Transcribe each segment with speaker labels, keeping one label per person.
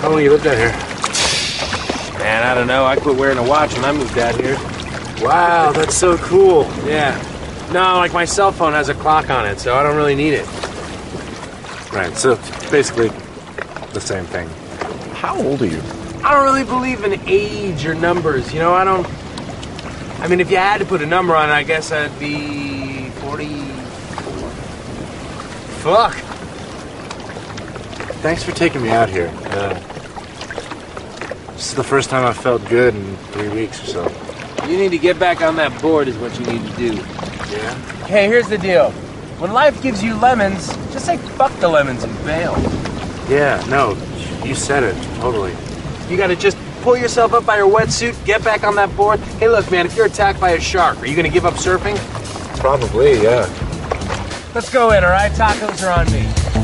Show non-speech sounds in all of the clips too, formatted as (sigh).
Speaker 1: How long you lived out here?
Speaker 2: Man, I don't know. I quit wearing a watch when I moved out here.
Speaker 1: Wow, that's so cool.
Speaker 2: Yeah. No, like my cell phone has a clock on it, so I don't really need it.
Speaker 1: Right, so basically the same thing.
Speaker 3: How old are you?
Speaker 2: I don't really believe in age or numbers, you know? I don't. I mean, if you had to put a number on it, I guess I'd be 40. Fuck.
Speaker 1: Thanks for taking me out here. Uh, this is the first time I've felt good in three weeks or so.
Speaker 2: You need to get back on that board, is what you need to do.
Speaker 1: Yeah?
Speaker 2: Hey, here's the deal. When life gives you lemons, just say fuck the lemons and bail.
Speaker 1: Yeah, no, you said it, totally.
Speaker 2: You gotta just pull yourself up by your wetsuit, get back on that board. Hey, look, man, if you're attacked by a shark, are you gonna give up surfing?
Speaker 1: Probably, yeah.
Speaker 2: Let's go in, alright? Tacos are on me.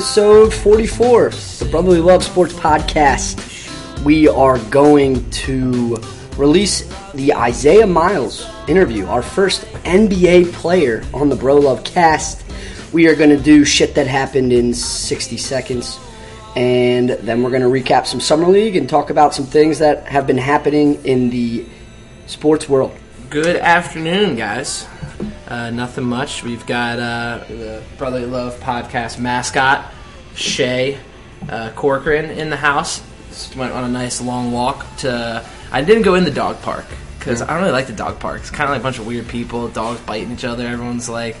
Speaker 4: Episode 44, the Brotherly Love Sports Podcast. We are going to release the Isaiah Miles interview, our first NBA player on the Bro Love cast. We are going to do shit that happened in 60 seconds, and then we're going to recap some Summer League and talk about some things that have been happening in the sports world.
Speaker 5: Good afternoon, guys. Uh, nothing much. We've got uh, the Brotherly Love podcast mascot, Shay uh, Corcoran, in the house. Just went on a nice long walk to. I didn't go in the dog park because I don't really like the dog park. It's kind of like a bunch of weird people, dogs biting each other. Everyone's like,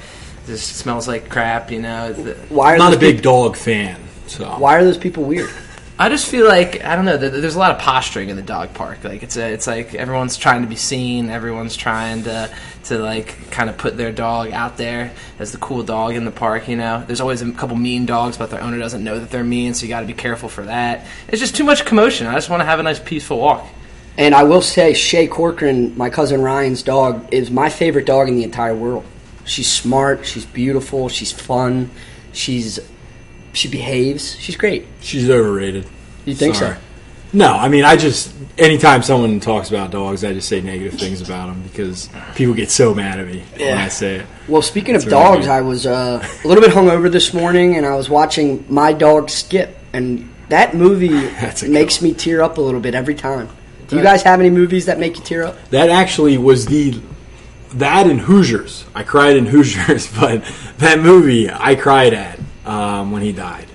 Speaker 5: this smells like crap, you know.
Speaker 4: Why
Speaker 6: I'm not a big
Speaker 4: people,
Speaker 6: dog fan, so
Speaker 4: Why are those people weird?
Speaker 5: I just feel like I don't know. There's a lot of posturing in the dog park. Like it's a, it's like everyone's trying to be seen. Everyone's trying to to like kind of put their dog out there as the cool dog in the park. You know, there's always a couple mean dogs, but their owner doesn't know that they're mean, so you got to be careful for that. It's just too much commotion. I just want to have a nice peaceful walk.
Speaker 4: And I will say, Shay Corcoran, my cousin Ryan's dog, is my favorite dog in the entire world. She's smart, she's beautiful, she's fun, she's she behaves. She's great.
Speaker 6: she's overrated.
Speaker 4: You think
Speaker 6: Sorry.
Speaker 4: so?
Speaker 6: No, I mean, I just anytime someone talks about dogs, I just say negative things about them because people get so mad at me when I say it.
Speaker 4: Well, speaking of
Speaker 6: That's really
Speaker 4: dogs,
Speaker 6: good.
Speaker 4: I was uh, a little bit hungover this morning, and I was watching My Dog Skip, and that movie (laughs)
Speaker 6: That's a good
Speaker 4: makes me tear up a little bit every time. Do you guys have any movies that make you tear up?
Speaker 6: That actually was the that in Hoosiers. I cried in (laughs) Hoosiers, but that movie I cried at um, when he died.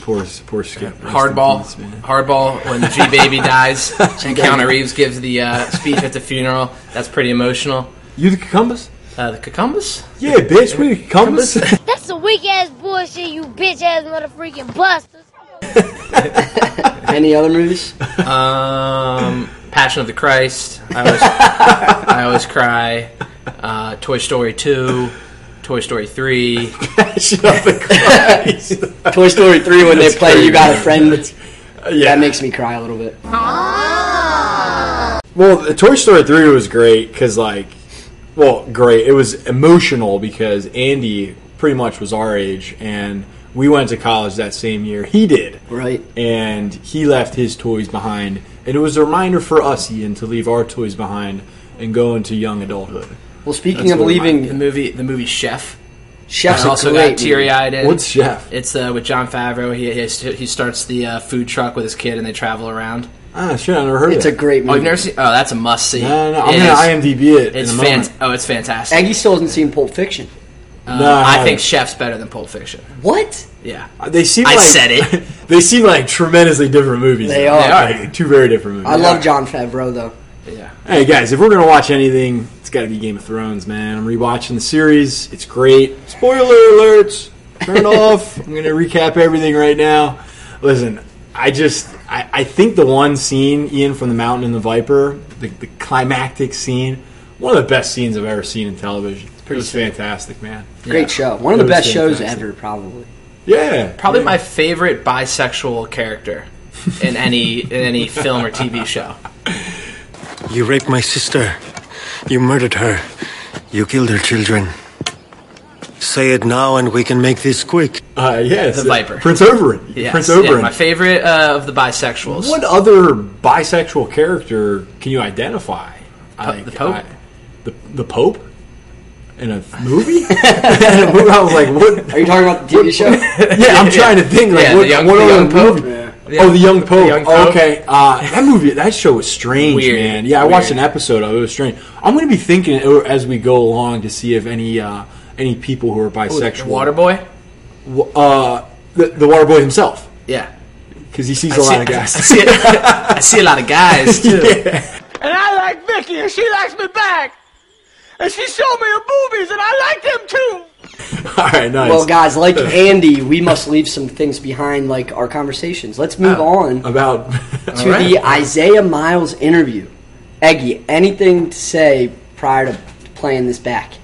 Speaker 6: Poor, poor Skip. Rest
Speaker 5: Hardball,
Speaker 6: peace,
Speaker 5: hardball. When G Baby dies, (laughs) and Keanu Reeves gives the uh, speech at the funeral. That's pretty emotional.
Speaker 6: You the cucumbers?
Speaker 5: Uh, the cucumbers.
Speaker 6: Yeah, bitch. We the cucumbers. (laughs)
Speaker 7: That's some weak ass bullshit, you bitch ass motherfucking busters. (laughs)
Speaker 4: Any other movies?
Speaker 5: Um, Passion of the Christ. I always, I always cry. Uh, Toy Story two, Toy Story three.
Speaker 6: Shut up the
Speaker 4: Toy Story 3 when they play
Speaker 6: great.
Speaker 4: You Got a Friend.
Speaker 6: Uh, yeah.
Speaker 4: That makes me cry a little bit. Ah.
Speaker 6: Well, the Toy Story 3 was great because, like, well, great. It was emotional because Andy pretty much was our age, and we went to college that same year. He did.
Speaker 4: Right.
Speaker 6: And he left his toys behind. And it was a reminder for us, Ian, to leave our toys behind and go into young adulthood.
Speaker 4: Well, speaking
Speaker 6: That's
Speaker 4: of leaving,
Speaker 5: The movie, the movie Chef.
Speaker 4: Chef's
Speaker 5: I also
Speaker 4: great
Speaker 5: got teary eyed in.
Speaker 6: What's Chef?
Speaker 5: It's uh, with Jon Favreau. He he, he starts the uh, food truck with his kid, and they travel around.
Speaker 6: Ah, shit, I never heard of
Speaker 4: it.
Speaker 6: It's a
Speaker 4: great
Speaker 5: Oh,
Speaker 4: movie.
Speaker 5: you've never seen? Oh, that's a must see.
Speaker 6: No, no, no. I'm going to IMDb it.
Speaker 5: It's fan- Oh, it's fantastic.
Speaker 4: Aggie still hasn't seen Pulp Fiction.
Speaker 5: Uh,
Speaker 6: No, I
Speaker 5: I think Chef's better than Pulp Fiction.
Speaker 4: What?
Speaker 5: Yeah.
Speaker 6: They seem
Speaker 5: I
Speaker 6: like
Speaker 5: said it. (laughs)
Speaker 6: they seem like tremendously different movies.
Speaker 4: They
Speaker 6: though.
Speaker 4: are.
Speaker 5: They are.
Speaker 6: Like, two very different movies.
Speaker 4: I love Jon Favreau though.
Speaker 5: Yeah.
Speaker 6: Hey guys, if we're gonna watch anything, it's got to be Game of Thrones, man. I'm rewatching the series. It's great. Spoiler alerts. Turn off. (laughs) I'm gonna recap everything right now. Listen, I just I, I think the one scene, Ian from the Mountain and the Viper, the, the climactic scene, one of the best scenes I've ever seen in television. It was fantastic, man.
Speaker 4: Great show. One of the
Speaker 6: It was
Speaker 4: best shows ever, probably.
Speaker 6: Yeah,
Speaker 5: Probably
Speaker 6: yeah.
Speaker 5: my favorite bisexual character in any in any film or TV show.
Speaker 3: You raped my sister. You murdered her. You killed her children. Say it now and we can make this quick.
Speaker 6: Uh, yes,
Speaker 5: The Viper.
Speaker 6: Prince Oberyn.
Speaker 5: Yes,
Speaker 6: Prince
Speaker 5: yeah,
Speaker 6: Oberyn.
Speaker 5: my favorite uh, of the bisexuals.
Speaker 6: What other bisexual character can you identify?
Speaker 5: the Pope?
Speaker 6: I- the the Pope in a movie? In a movie, I was like, what?
Speaker 4: Are you talking about the TV show? (laughs)
Speaker 6: Yeah, I'm trying to think. Like,
Speaker 5: Yeah,
Speaker 6: what,
Speaker 5: the young-
Speaker 6: what
Speaker 5: the
Speaker 6: other
Speaker 5: young Pope?
Speaker 6: movie-
Speaker 5: The
Speaker 6: Oh, the young Pope.
Speaker 5: young Pope.
Speaker 6: Okay, uh, (laughs) that movie, that show was strange,
Speaker 5: Weird.
Speaker 6: man. Yeah, I watched an episode of it. It was strange. I'm going to be thinking uh, as we go along to see if any uh, any people who are bisexual,
Speaker 5: Waterboy?
Speaker 6: uh, the, the water boy himself,
Speaker 5: Yeah.
Speaker 6: because he sees
Speaker 5: I
Speaker 6: a
Speaker 5: see,
Speaker 6: lot of
Speaker 5: I,
Speaker 6: guys.
Speaker 5: see, I see a lot of guys (laughs) too.
Speaker 8: And I like Vicky, and she likes me back. And she showed me her boobies, and I like them too. (laughs)
Speaker 6: All right, nice.
Speaker 4: well, guys, like (laughs) Andy, we must leave some things behind, like our conversations. Let's move on
Speaker 6: about (laughs)
Speaker 4: to the Isaiah Miles interview. Eggy, anything to say prior to playing this back?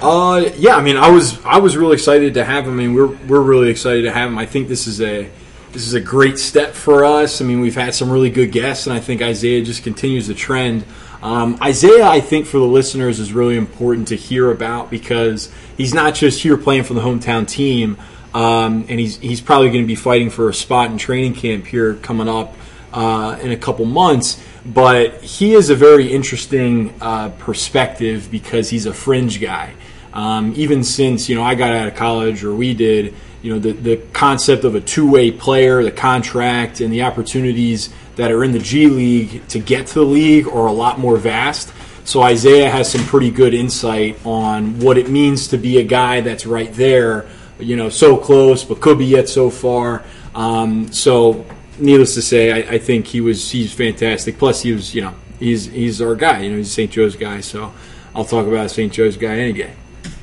Speaker 6: Uh, yeah. I mean, I was I was really excited to have him. I mean, we're we're really excited to have him. I think this is a this is a great step for us. I mean, we've had some really good guests, and I think Isaiah just continues the trend. Um, Isaiah, I think for the listeners is really important to hear about because he's not just here playing for the hometown team, um, and he's he's probably going to be fighting for a spot in training camp here coming up uh, in a couple months. But he is a very interesting uh, perspective because he's a fringe guy. Um, even since you know I got out of college or we did, you know the the concept of a two way player, the contract, and the opportunities that are in the G League to get to the league are a lot more vast. So Isaiah has some pretty good insight on what it means to be a guy that's right there, you know, so close but could be yet so far. Um, so, needless to say, I, I think he was he's fantastic. Plus, he was you know he's he's our guy. You know, he's a St. Joe's guy. So I'll talk about a St. Joe's guy any day.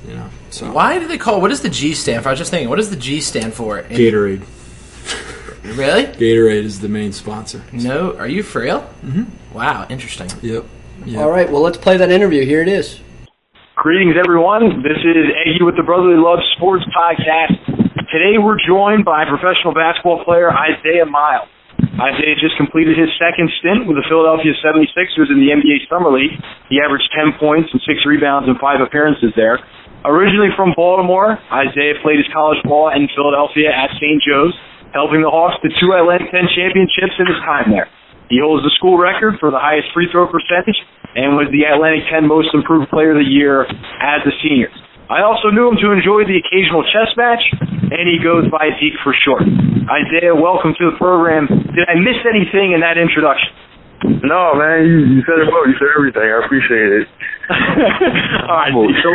Speaker 6: You know, so
Speaker 5: Why do they call? What does the G stand for? I was just thinking. What does the G stand for? in-
Speaker 6: Gatorade. (laughs)
Speaker 5: Really?
Speaker 6: Gatorade is the main sponsor.
Speaker 5: No. Are you for real? Mm-hmm. Wow. Interesting.
Speaker 6: Yep.
Speaker 4: All right, well, let's play that interview. Here it is.
Speaker 9: Greetings, everyone. This is Eggy with the Brotherly Love Sports Podcast. Today we're joined by professional basketball player Isaiah Miles. Isaiah just completed his second stint with the Philadelphia 76ers in the NBA Summer League. He averaged 10 points and 6 rebounds in 5 appearances there. Originally from Baltimore, Isaiah played his college ball in Philadelphia at St. Joe's, helping the Hawks to two Atlantic 10 championships in his time there. He holds the school record for the highest free throw percentage and was the Atlantic 10 Most Improved Player of the Year as a senior. I also knew him to enjoy the occasional chess match, and he goes by Zeke for short. Isaiah, welcome to the program. Did I miss anything in that introduction?
Speaker 10: No, man, you, you said it well. You said everything. I appreciate it. (laughs)
Speaker 9: All right. So,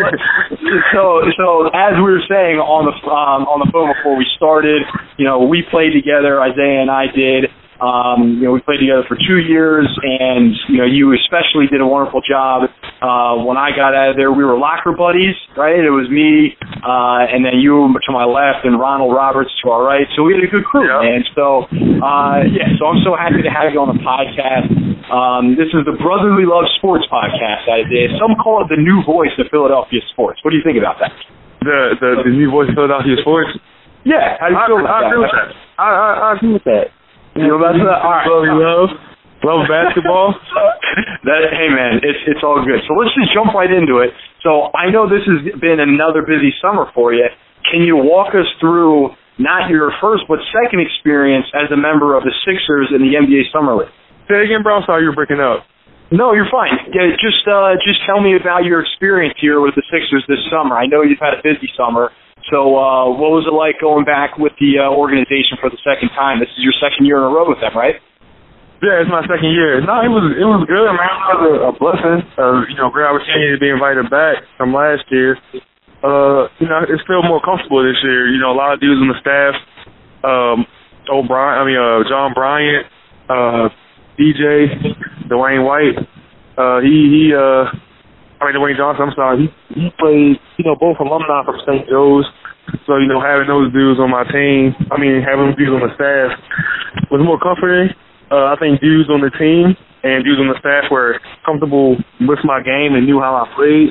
Speaker 9: so, so as we were saying on the um, on the phone before we started, you know, we played together. Isaiah and I did. Um, you know, we played together for two years, and you know, you especially did a wonderful job. Uh, when I got out of there, we were locker buddies, right? It was me, uh, and then you to my left, and Ronald Roberts to our right. So we had a good crew,
Speaker 10: Yeah.
Speaker 9: man. So, uh, yeah. So I'm so happy to have you on the podcast. Um, this is the Brotherly Love Sports Podcast. Isaiah. Some call it the new voice of Philadelphia sports. What do you think about that?
Speaker 10: The the, the new voice of Philadelphia sports.
Speaker 9: Yeah. How do you
Speaker 10: I,
Speaker 9: feel about
Speaker 10: I agree with that. I, I, I agree with that.
Speaker 9: You know about that? All right.
Speaker 10: Brotherly love, love basketball. (laughs)
Speaker 9: that hey man, it's it's all good. So let's just jump right into it. So I know this has been another busy summer for you. Can you walk us through not your first but second experience as a member of the Sixers in the NBA Summer League?
Speaker 10: Say again, bro. Sorry you're breaking up.
Speaker 9: No, you're fine. Yeah, just uh, just tell me about your experience here with the Sixers this summer. I know you've had a busy summer. So uh, what was it like going back with the uh, organization for the second time? This is your second year in a row with them, right?
Speaker 10: Yeah, it's my second year. No, it was it was good, man. It was a, a blessing. Uh, you know, great opportunity to be invited back from last year. Uh, you know, it's feel more comfortable this year. You know, a lot of dudes on the staff. Um, O'Brien, I mean, uh, John Bryant, uh, DJ, Dwayne White. Uh, he he uh I mean Dwayne Johnson. I'm sorry. He he played, you know, both alumni from St. Joe's. So you know, having those dudes on my team, I mean, having dudes on the staff was more comforting. Uh, I think dudes on the team and dudes on the staff were comfortable with my game and knew how I played.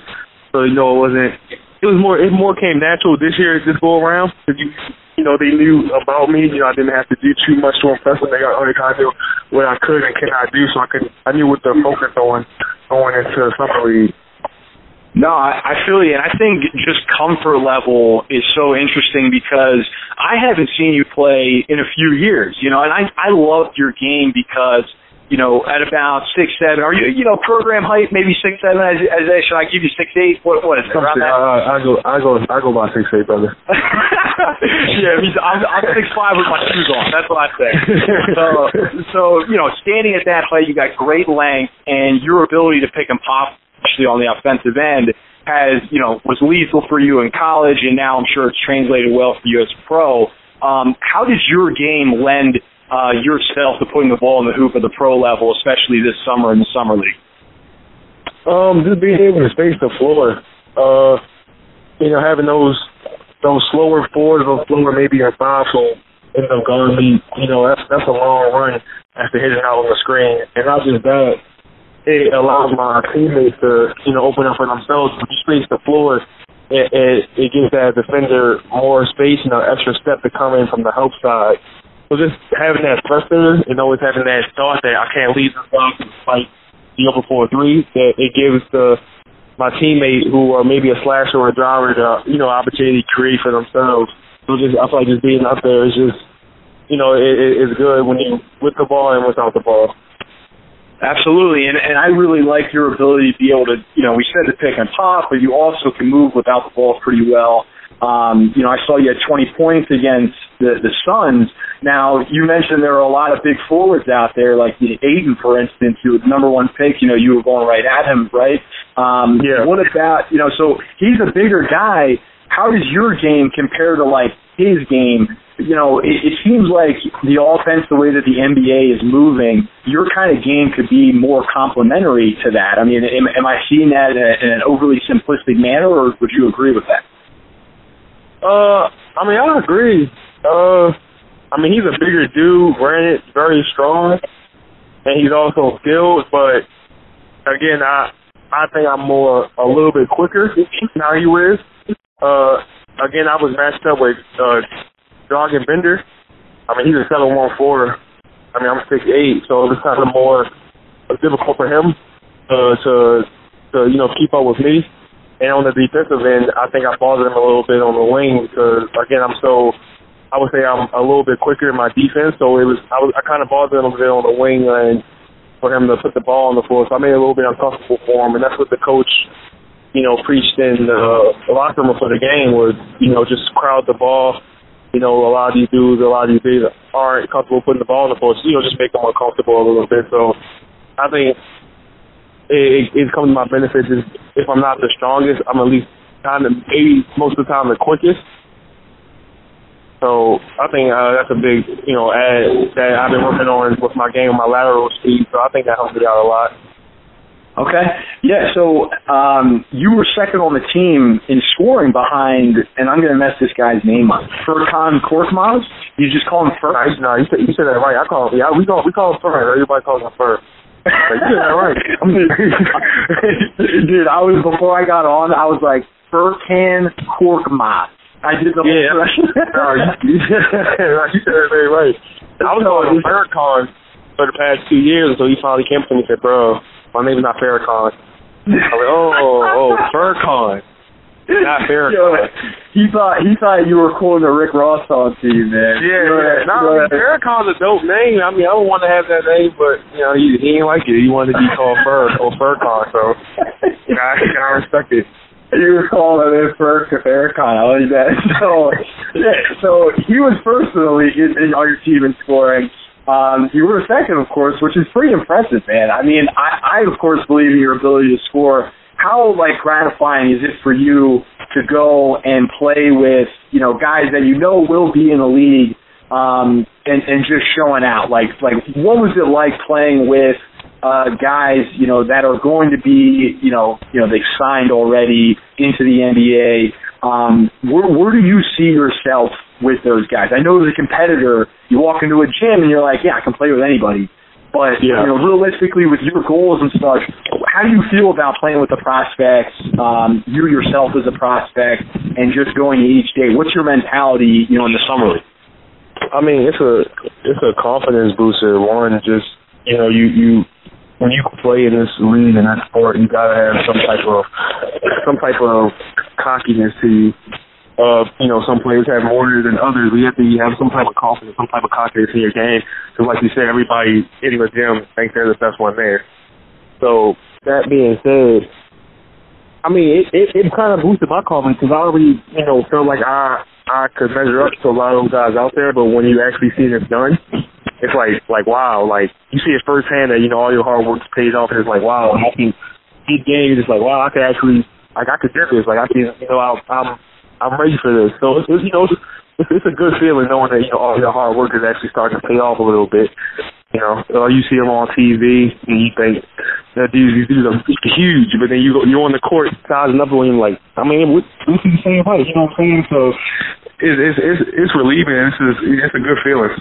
Speaker 10: So you know, it wasn't. It was more. It more came natural this year, this go around. You, you know, they knew about me. You know, I didn't have to do too much to impress them. They got only kind of knew what I could and cannot do. So I could. I knew what to focus on going into summer league.
Speaker 9: No, I, I feel you, and I think just comfort level is so interesting because I haven't seen you play in a few years, you know, and I I loved your game because you know at about six seven, are you you know program height maybe six seven? As, as should I give you six eight? What what is it? Around that?
Speaker 10: I, I go. I go. I go by six eight, brother. (laughs)
Speaker 9: yeah, I'm, I'm six five with my shoes on. That's what I say. So, so you know, standing at that height, you got great length, and your ability to pick and pop, especially on the offensive end, has you know was lethal for you in college, and now I'm sure it's translated well for you as a pro. Um, how did your game lend uh, yourself to putting the ball in the hoop at the pro level, especially this summer in the summer league?
Speaker 10: Um, just being able to space the floor. Uh, you know, having those those slower fours, those slower maybe a five, so end up guarding me. You know, that's that's a long run after hitting out on the screen, and not just that, it allows my teammates to you know open up for themselves. When you space the floor, it it, it gives that defender more space and an extra step to come in from the help side. So just having that pressure and always having that thought that I can't leave this box and fight the open for a three, that it gives the my teammate who are maybe a slasher or a driver the you know opportunity to create for themselves. So just I feel like just being out there is just you know it, it, it's good when you with the ball and without the ball.
Speaker 9: Absolutely, and and I really like your ability to be able to, you know, we said to pick and pop, but you also can move without the ball pretty well. Um, you know, I saw you had 20 points against the the Suns. Now, you mentioned there are a lot of big forwards out there, like the Ayton, for instance, who was number one pick. You know, you were going right at him, right? Um,
Speaker 10: Yeah.
Speaker 9: What about, you know, so he's a bigger guy. How does your game compare to like his game? You know, it, it seems like the offense, the way that the NBA is moving, your kind of game could be more complementary to that. I mean, am, am I seeing that in, a, in an overly simplistic manner, or would you agree with that?
Speaker 10: Uh, I mean, I agree. Uh, I mean, he's a bigger dude, granted, very strong, and he's also skilled. But again, I I think I'm more a little bit quicker than he is. Uh, again, I was matched up with uh, Dragan Bender. I mean, he's a seven one four. I mean, I'm six eight, so it was kind of more difficult for him uh, to to you know keep up with me. And on the defensive end, I think I bothered him a little bit on the wing because again, I'm so I would say I'm a little bit quicker in my defense, so it was I was I kind of bothered him a bit on the wing and for him to put the ball on the floor. So I made it a little bit uncomfortable for him, and that's what the coach, you know, preached in uh, the locker room for the game was you know just crowd the ball. You know, a lot of these dudes, a lot of these dudes aren't comfortable putting the ball on the. So, you know, just make them more comfortable a little bit. So I think it, it, it comes to my benefit is if I'm not the strongest, I'm at least kind of maybe most of the time the quickest. So I think uh, that's a big, you know, add that I've been working on with my game, my lateral speed. So I think that helps me out a lot.
Speaker 9: Okay. Yeah, so um, you were second on the team in scoring behind, and I'm going to mess this guy's name up, Furkan Korkmaz? You just call him Fur?
Speaker 10: No, you, no, you said, you said that right. I call him, yeah, we call we call him Fur. Everybody calls him Fur. Like, you said that right. (laughs)
Speaker 9: Dude, I was, before I got on, I was like, Furkan Korkmaz. I did the
Speaker 10: Yeah.
Speaker 9: whole (laughs)
Speaker 10: no, you, (laughs) you said that very right. I was calling him Farrakhan for the past two years until he finally came to me and said, bro, my name is not Farrakhan. (laughs) I was oh, oh, Farrakhan. Not (laughs)
Speaker 9: Yo,
Speaker 10: Farrakhan.
Speaker 9: he thought he thought you were quoting a Rick Ross song to you, man.
Speaker 10: Yeah, yeah. No, I mean, Farrakhan's a dope name. I mean, I don't want to have that name, but, you know, he, he ain't like it. He wanted to be called Fur (laughs) oh, or Furcon, so I, I respect it.
Speaker 9: You were calling it first to Farrakhan. I like that. So, yeah, so he was first in the league in, your team in scoring. Um, you were second, of course, which is pretty impressive, man. I mean, I, I of course believe in your ability to score. How like gratifying is it for you to go and play with you know guys that you know will be in the league um, and and just showing out? Like like what was it like playing with? uh, guys, you know, that are going to be, you know, you know, they've signed already into the NBA. Um, where, where do you see yourself with those guys? I know as a competitor, you walk into a gym and you're like, yeah, I can play with anybody. But
Speaker 10: Yeah.
Speaker 9: you know, realistically, with your goals and such, how do you feel about playing with the prospects? Um, you yourself as a prospect, and just going each day. What's your mentality, you know, in the summer league?
Speaker 10: I mean, it's a it's a confidence booster. One, just you know, you you when you play in this league and that sport, you gotta have some type of some type of cockiness to you. Uh, you know, some players have more than others. You have to have some type of confidence, some type of cockiness in your game. Because, like you said, everybody in the gym thinks they're the best one there. So that being said, I mean, it it, it kind of boosted my confidence because I already, you know, felt like I I could measure up to a lot of those guys out there. But when you actually see it done, it's like like wow, like you see it firsthand that you know all your hard work's paid off, and it's like wow, I can big games. It's like wow, I could actually like I could get this. Like I can, you know, I, I'm I'm ready for this. So it's, it's you know. It's, it's, a good feeling knowing that you know all your hard work is actually starting to pay off a little bit. You know, uh, you see them on TV and you think that these these dudes are huge, but then you go you're on the court sizing up and you're like, I mean, we we see the same height. You know what I'm saying? So it's it's it's, it's relieving. It's just, it's a good feeling.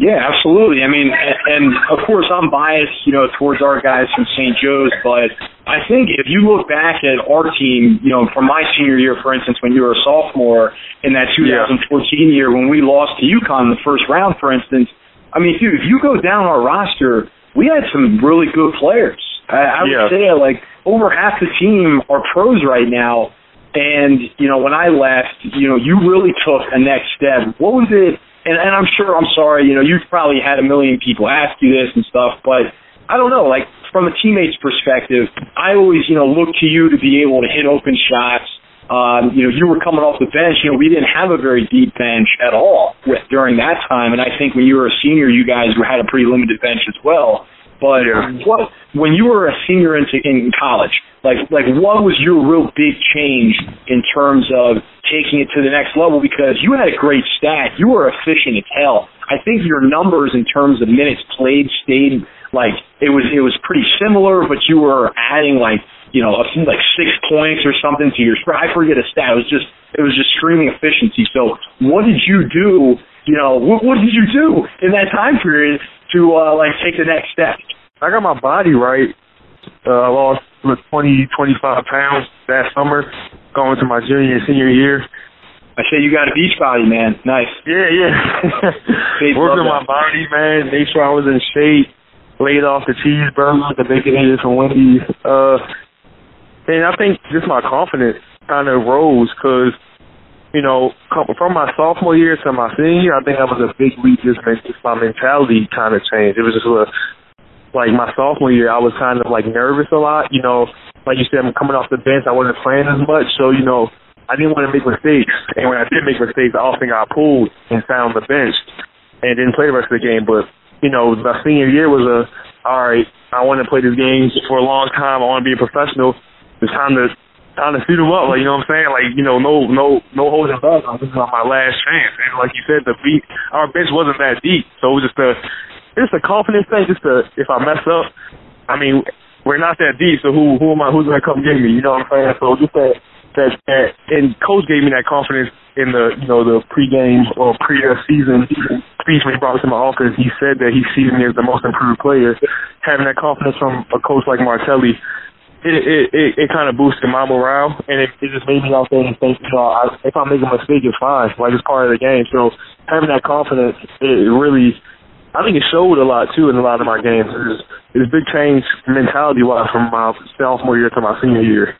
Speaker 9: Yeah, absolutely. I mean, and, and of course, I'm biased, you know, towards our guys from St. Joe's, but I think if you look back at our team, you know, from my senior year, for instance, when you were a sophomore in that 2014 year when we lost to UConn in the first round, for instance, I mean, dude, if you go down our roster, we had some really good players. I, I would
Speaker 10: Yeah.
Speaker 9: say like over half the team are pros right now. And, you know, when I left, you know, you really took a next step. What was it? And, and I'm sure, I'm sorry, you know, you've probably had a million people ask you this and stuff, but I don't know, like from a teammate's perspective, I always, you know, look to you to be able to hit open shots. Um, you know, you were coming off the bench. You know, we didn't have a very deep bench at all with, during that time, and I think when you were a senior, you guys had a pretty limited bench as well. But what when you were a senior into in college, like like what was your real big change in terms of taking it to the next level? Because you had a great stat, you were efficient as hell. I think your numbers in terms of minutes played stayed like it was it was pretty similar, but you were adding like you know, like six points or something to your. I forget a stat. It was just it was just streaming efficiency. So what did you do? You know, what, what did you do in that time period to uh, like take the next step?
Speaker 10: I got my body right. Uh, I lost like 20, 25 pounds that summer, going to my junior and senior year.
Speaker 9: I said you got a beach body, man. Nice.
Speaker 10: Yeah, yeah. (laughs) Working my body, man. Make sure I was in shape. Laid off the cheeseburger, the baconator from Wendy's. Uh, and I think just my confidence kind of rose because, you know, from my sophomore year to my senior year, I think that was a big leap. Just, my mentality kind of changed. It was just a, like my sophomore year, I was kind of like nervous a lot. You know, like you said, I'm coming off the bench. I wasn't playing as much, so you know, I didn't want to make mistakes. And when I did make mistakes, I often got pulled and sat on the bench and didn't play the rest of the game. But you know, my senior year was a all right. I want to play this game for a long time. I want to be a professional. It's time to time to shoot them up. Like you know what I'm saying? Like you know, no no no holding back. This is my last chance. And like you said, the beat our bench wasn't that deep, so it was just a it's a confidence thing. Just to if I mess up, I mean, we're not that deep. So who who am I? Who's gonna come get me? You know what I'm saying? So just that that that and coach gave me that confidence in the you know the pregame or pre-season speech when he brought me to my office. He said that he sees me as the most improved player. Having that confidence from a coach like Martelli, it it it, it kind of boosted my morale and it, it just made me out there and think, you know, I, if I make a mistake, it's fine. Like it's part of the game. So having that confidence, it really. I think it showed a lot too in a lot of my games. It's, it's a big change mentality wise from my sophomore year to my senior year.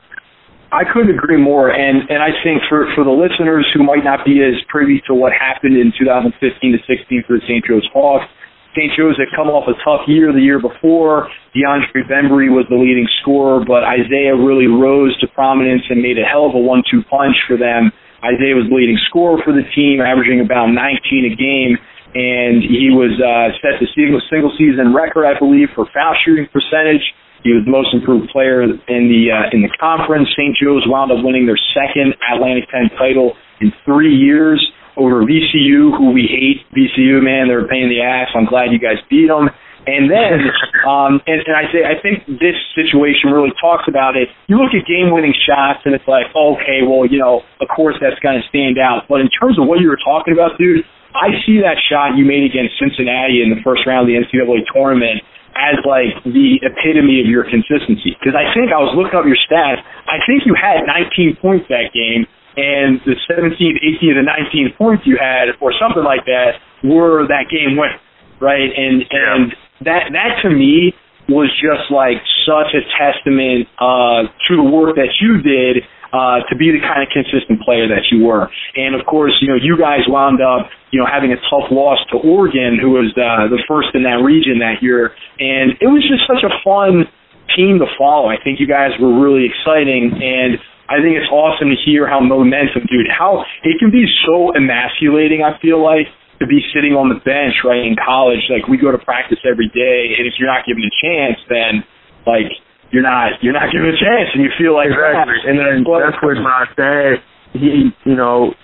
Speaker 9: I couldn't agree more, and and I think for for the listeners who might not be as privy to what happened in 2015 to 16 for the St. Joe's Hawks, St. Joe's had come off a tough year the year before. DeAndre Bembry was the leading scorer, but Isaiah really rose to prominence and made a hell of a one-two punch for them. Isaiah was the leading scorer for the team, averaging about 19 a game, and he was uh, set single single season record, I believe, for foul shooting percentage. He was the most improved player in the uh, in the conference. St. Joe's wound up winning their second Atlantic 10 title in three years over VCU, who we hate. VCU, man, they're a pain in the ass. I'm glad you guys beat them. And then, (laughs) um, and, and I say, I think this situation really talks about it. You look at game-winning shots, and it's like, okay, well, you know, of course that's going to stand out. But in terms of what you were talking about, dude, I see that shot you made against Cincinnati in the first round of the NCAA tournament as like the epitome of your consistency. Because I think I was looking up your stats. I think you had 19 points that game, and the 17th, 18th, and 19th points you had, or something like that, were that game win, right? And and that that to me was just like such a testament uh, to the work that you did uh, to be the kind of consistent player that you were. And of course, you know, you guys wound up, you know, having a tough loss to Oregon, who was uh, the first in that region that year. And it was just such a fun team to follow. I think you guys were really exciting and I think it's awesome to hear how momentum, dude, how it can be so emasculating, I feel like, to be sitting on the bench, right, in college. Like, we go to practice every day, and if you're not given a chance, then, like, you're not you're not given a chance, and you feel like
Speaker 10: exactly.
Speaker 9: crap.
Speaker 10: And then
Speaker 9: But-
Speaker 10: that's what my dad, he, you know,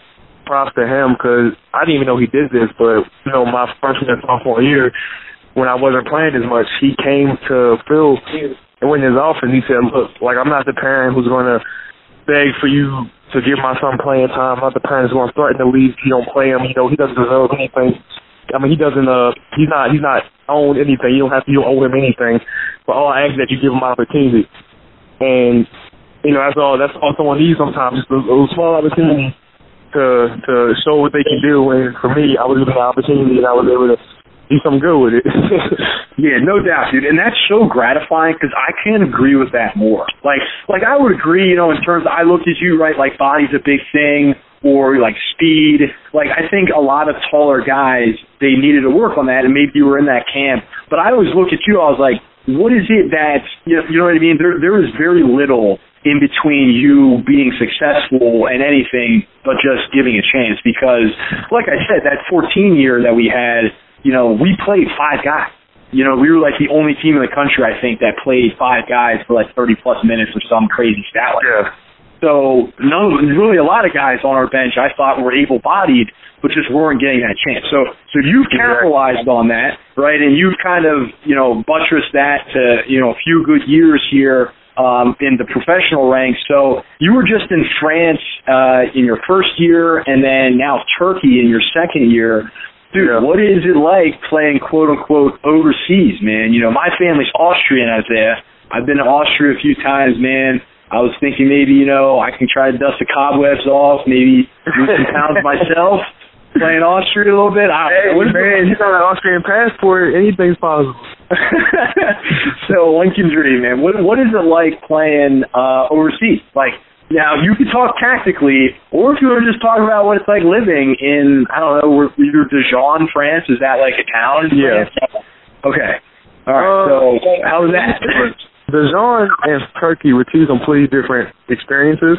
Speaker 10: props to him because I didn't even know he did this, but you know, my freshman and sophomore year, when I wasn't playing as much, he came to Phil and went in his office. and He said, "Look, like I'm not the parent who's going to beg for you to give my son playing time. I'm not the going to threaten to leave you don't play him. You know, he doesn't deserve anything." I mean, he doesn't. Uh, he's not. He's not owned anything. You don't have to. You owe him anything. But all I ask is that you give him opportunity. And you know, that's all. That's all someone needs sometimes. Just a, a small opportunity to to show what they can do. And for me, I was given the opportunity, and I was able to do something good with it. (laughs)
Speaker 9: Yeah, no doubt, dude, and that's so gratifying because I can't agree with that more. Like, like I would agree, you know, in terms. Of, I looked at you, right? Like, body's a big thing, or like speed. Like, I think a lot of taller guys they needed to work on that, and maybe you were in that camp. But I always look at you. I was like, what is it that you know, you know what I mean? There, there is very little in between you being successful and anything but just giving a chance. Because, like I said, that 14 year that we had, you know, we played five guys. You know, we were like the only team in the country, I think, that played five guys for like 30 plus minutes or some crazy stat like that. So, no, really a lot of guys on our bench I thought were able bodied, but just weren't getting that chance. So, so you've capitalized on that, right? And you've kind of, you know, buttressed that to, you know, a few good years here um, in the professional ranks. So you were just in France uh, in your first year, and then now Turkey in your second year. Dude, what is it like playing quote unquote overseas, man? You know, my family's Austrian, Isaiah. I've been to Austria a few times, man. I was thinking maybe, you know, I can try to dust the cobwebs off, maybe lose some pounds (laughs) myself, playing Austria a little bit. I,
Speaker 10: hey,
Speaker 9: what
Speaker 10: man, you got an Austrian passport. Anything's possible. (laughs)
Speaker 9: so one can dream, man. What what is it like playing uh overseas? Like now you can talk tactically, or if you want to just talk about what it's like living in I don't know, where you're Dijon, France. Is that like a town? In
Speaker 10: Yeah.
Speaker 9: France? Okay. All right. so how was that? (laughs)
Speaker 10: Dijon and Turkey were two completely different experiences.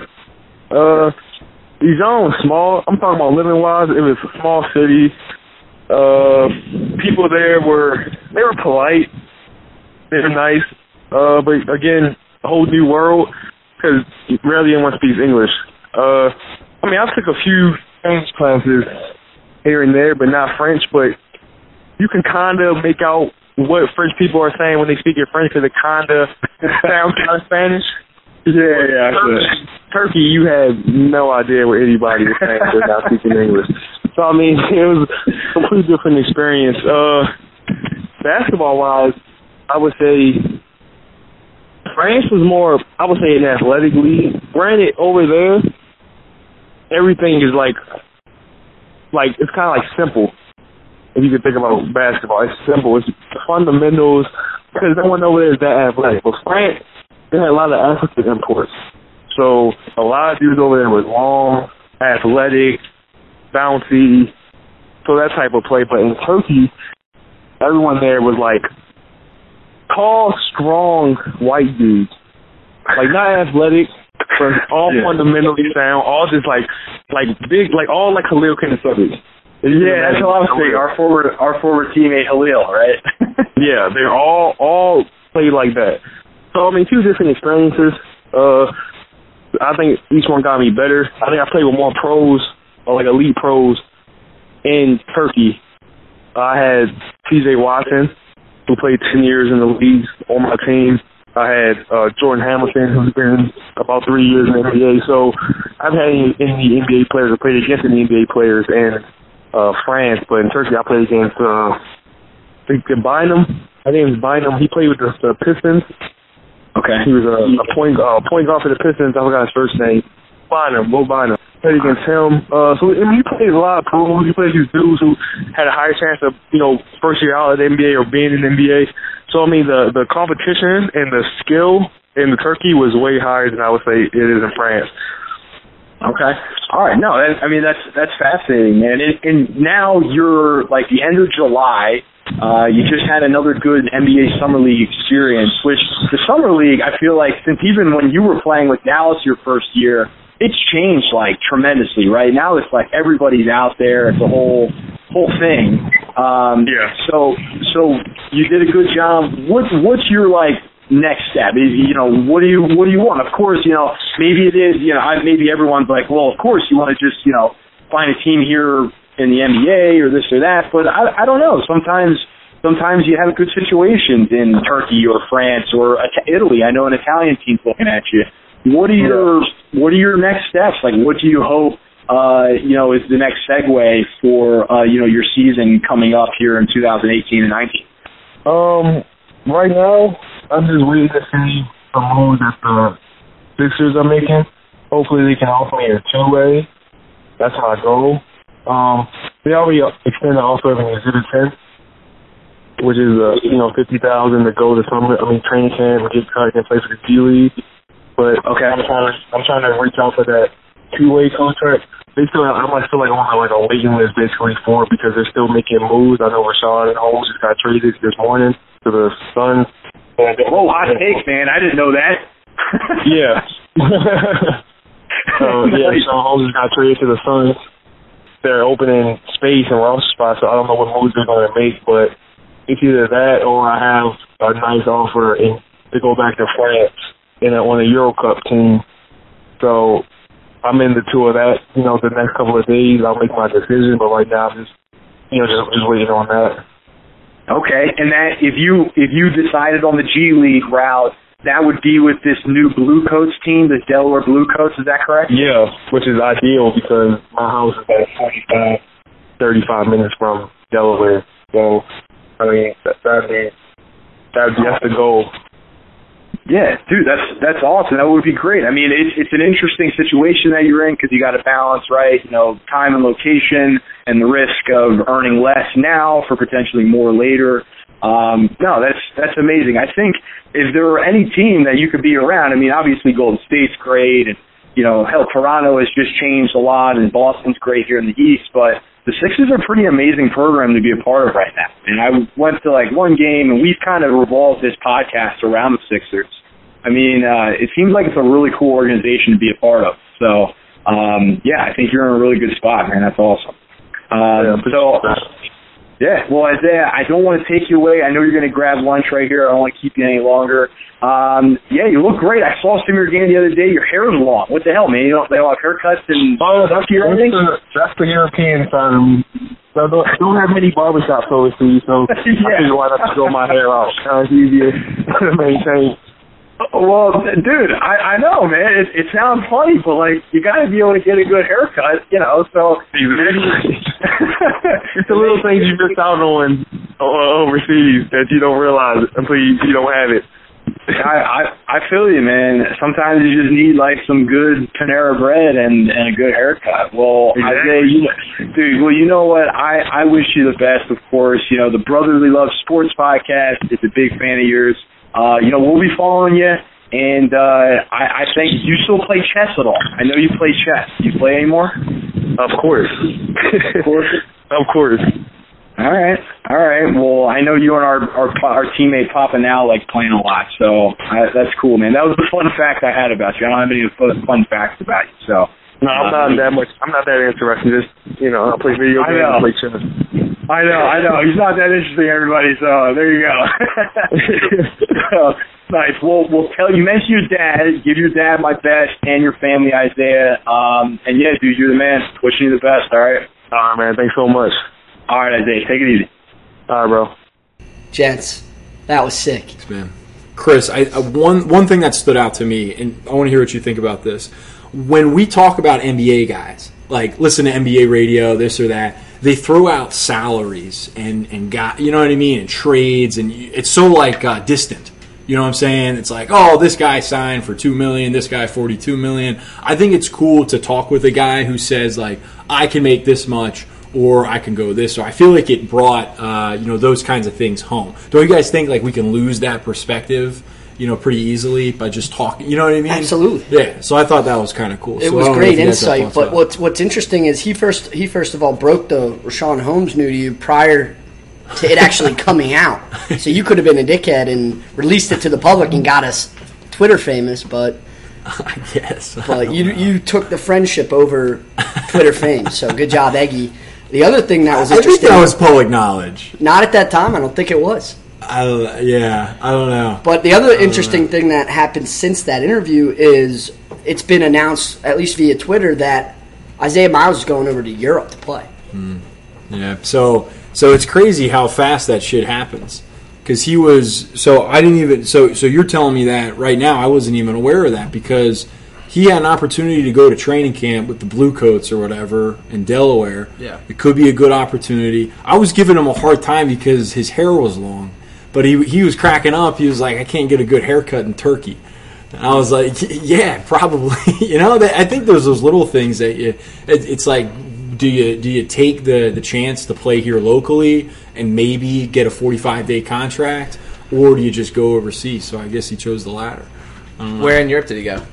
Speaker 10: Uh, Dijon was small. I'm talking about living wise. It was a small city. Uh, people there were they were polite. They were nice. Uh, but again, a whole new world because rarely anyone speaks English. Uh, I mean, I took a few French classes here and there, but not French. But you can kind of make out what French people are saying when they speak in French because it kind of sounds kind of Spanish.
Speaker 9: Yeah, yeah.
Speaker 10: Turkey, Turkey, you have no idea what anybody is saying. They're not speaking English. So I mean, (laughs) it was a completely different experience. Uh, basketball wise, I would say France was more, I would say, an athletic league. Granted, over there, everything is like, like it's kind of like simple. If you can think about basketball, it's simple. It's fundamentals because no one over there is that athletic. But France, they had a lot of African imports. So a lot of dudes over there was long, athletic, bouncy, so that type of play. But in Turkey, everyone there was like tall, strong white dudes. Like not athletic, but all
Speaker 9: Yeah.
Speaker 10: fundamentally sound, all just like like big like all like Halil Kanacevic.
Speaker 9: Yeah, that's what I was saying. Our forward, our forward teammate Halil, right? (laughs)
Speaker 10: yeah, they're all all played like that. So I mean, two different experiences. Uh, I think each one got me better. I think I played with more pros or like elite pros in Turkey. I had C.J. Watson, who played 10 years in the league on my team. I had uh, Jordan Hamilton, who's been about three years in the NBA. So I've had any, any NBA players. I played against any NBA players in uh, France, but in Turkey I played against uh, I think Bynum. I think it was Bynum. He played with the, the Pistons.
Speaker 9: Okay.
Speaker 10: He was a, a point uh, point guard for the Pistons. I forgot his first name. Bynum, Bo Bynum. Played against him. Uh, so I mean, he plays a lot of pros. He plays these dudes who had a higher chance of you know first year out of the NBA or being in the NBA. So I mean, the the competition and the skill in Turkey was way higher than I would say it is in France.
Speaker 9: Okay. All right. No, that, I mean that's that's fascinating, man. And, and now you're like the end of July. Uh, you just had another good NBA summer league experience, which the summer league, I feel like since even when you were playing with Dallas your first year, it's changed like tremendously. Right now, it's like everybody's out there. It's a whole whole thing. Um,
Speaker 10: yeah.
Speaker 9: So so you did a good job. What what's your like next step? Is, you know, what do you what do you want? Of course, you know, maybe it is. You know, I, maybe everyone's like, well, of course you want to just you know find a team here in the NBA or this or that. But I I don't know. Sometimes sometimes you have good situations in Turkey or France or Italy. I know an Italian team's looking at you. What are your what are your next steps? Like, what do you hope? Uh, you know, is the next segue for uh, you know your season coming up here in 2018 and 19?
Speaker 10: Um, right now, I'm just waiting to see the moves that the Sixers are making. Hopefully, they can offer me a two-way. That's my goal. Um, they already extended the offer of an Exhibit 10, which is uh, you know fifty thousand to go to summer. I mean training camp get cut and play for the G League. But okay, I'm trying to I'm trying to reach out for that two-way contract. They still have, I'm like, still like on like a waiting list basically for because they're still making moves. I know Richaun Holmes just got traded this morning to the Suns.
Speaker 9: Oh, hot take, man! I didn't know that. (laughs)
Speaker 10: yeah. (laughs) so yeah, Sean Holmes just got traded to the Suns. They're opening space and roster spots, so I don't know what moves they're going to make, but it's either that or I have a nice offer in, to go back to France in a, on a Euro Cup team. So I'm in the two of that. You know, the next couple of days I'll make my decision, but right now I'm just you know just just waiting on that.
Speaker 9: Okay, and that if you if you decided on the G League route, that would be with this new Blue Coats team, the Delaware Blue Coats. Is that correct?
Speaker 10: Yeah, which is ideal because my house is about 45, 35 minutes from Delaware. So, I mean, that, that'd be, that's the goal.
Speaker 9: Yeah, dude, that's that's awesome. That would be great. I mean, it's it's an interesting situation that you're in because you got to balance, right? You know, time and location, and the risk of earning less now for potentially more later. Um, no, that's that's amazing. I think if there were any team that you could be around, I mean, obviously Golden State's great, and you know, hell, Toronto has just changed a lot, and Boston's great here in the East, but the Sixers are a pretty amazing program to be a part of right now. And I went to like one game, and we've kind of revolved this podcast around the Sixers. I mean, uh, it seems like it's a really cool organization to be a part of. So, um, yeah, I think you're in a really good spot, man. That's awesome. Uh, so, yeah, well, Isaiah, I don't want to take you away. I know you're going to grab lunch right here. I don't want to keep you any longer. Um, yeah, you look great. I saw some of your game the other day. Your hair is long. What the hell, man? You don't, they all have haircuts and
Speaker 10: Oh, that's,
Speaker 9: your
Speaker 10: that's, the, that's the European side of me. So I don't, don't have many barbershops overseas, so (laughs) I figured why not to grow my hair out. Kind of easier (laughs) to maintain.
Speaker 9: Well, dude, I, I know, man. It, it sounds funny, but like you got to be able to get a good haircut, you know. So (laughs) (laughs)
Speaker 10: it's the little things you miss out on uh, overseas that you don't realize until you, you don't have it.
Speaker 9: I, I I feel you, man. Sometimes you just need like some good Panera bread and and a good haircut. Well, Isaiah, you know, dude. Well, you know what? I I wish you the best, of course. You know, the Brotherly Love Sports Podcast is a big fan of yours. Uh, you know, we'll be following you. And uh, I, I think you still play chess at all. I know you play chess. Do you play anymore?
Speaker 10: Of course.
Speaker 9: of course. (laughs)
Speaker 10: of course.
Speaker 9: All right, all right. Well, I know you and our our, our teammate Papa now like playing a lot, so I, that's cool, man. That was the fun fact I had about you. I don't have any fun, fun facts about you, so.
Speaker 10: No, I'm not that much. I'm not that interested. Just you know, I play video
Speaker 9: I
Speaker 10: games,
Speaker 9: know.
Speaker 10: I play chess.
Speaker 9: I know, I know. He's not that interesting, everybody. So there you go. (laughs) so, nice. Well, we'll tell you. Mention your dad. Give your dad my best and your family, Isaiah. Um, and yeah, dude, you're the man. Wishing you the best. All right.
Speaker 10: All right, man. Thanks so much.
Speaker 9: All right, Isaiah. Take it easy.
Speaker 10: All right, bro.
Speaker 4: Gents, That was sick.
Speaker 6: man. Chris, I, I, one one thing that stood out to me, and I want to hear what you think about this. When we talk about NBA guys, like listen to NBA radio, this or that, they throw out salaries and and got you know what I mean, and trades, and it's so like uh, distant. You know what I'm saying? It's like, oh, this guy signed for two million, this guy forty two million. I think it's cool to talk with a guy who says like, I can make this much, or I can go this. So I feel like it brought uh, you know those kinds of things home. Don't you guys think like we can lose that perspective? You know, pretty easily by just talking. You know what I mean?
Speaker 4: Absolutely.
Speaker 6: Yeah. So I thought that was kind of cool.
Speaker 4: It
Speaker 6: So
Speaker 4: was great
Speaker 6: if you guys have
Speaker 4: insight, but what's what's interesting is he first he first of all broke the Richaun Holmes news to you prior to it actually (laughs) coming out. So you could have been a dickhead and released it to the public and got us Twitter famous, but (laughs)
Speaker 6: I guess.
Speaker 4: but you you took the friendship over Twitter fame. So good job, Eggy. The other thing that was
Speaker 6: I think
Speaker 4: interesting,
Speaker 6: that was public knowledge.
Speaker 4: not at that time. I don't think it was.
Speaker 6: I don't, yeah, I don't know.
Speaker 4: But the other interesting thing that happened since that interview is it's been announced, at least via Twitter, that Isaiah Miles is going over to Europe to play. Hmm.
Speaker 6: Yeah. So so it's crazy how fast that shit happens. Because he was so I didn't even so so you're telling me that right now I wasn't even aware of that because he had an opportunity to go to training camp with the Bluecoats or whatever in Delaware.
Speaker 5: Yeah.
Speaker 6: It could be a good opportunity. I was giving him a hard time because his hair was long, but he he was cracking up. He was like, I can't get a good haircut in Turkey. And I was like, yeah, probably. (laughs) you know, that- I think there's those little things that you. It, it's like, do you do you take the the chance to play here locally and maybe get a 45 day contract, or do you just go overseas? So I guess he chose the latter.
Speaker 5: Where in Europe did he go?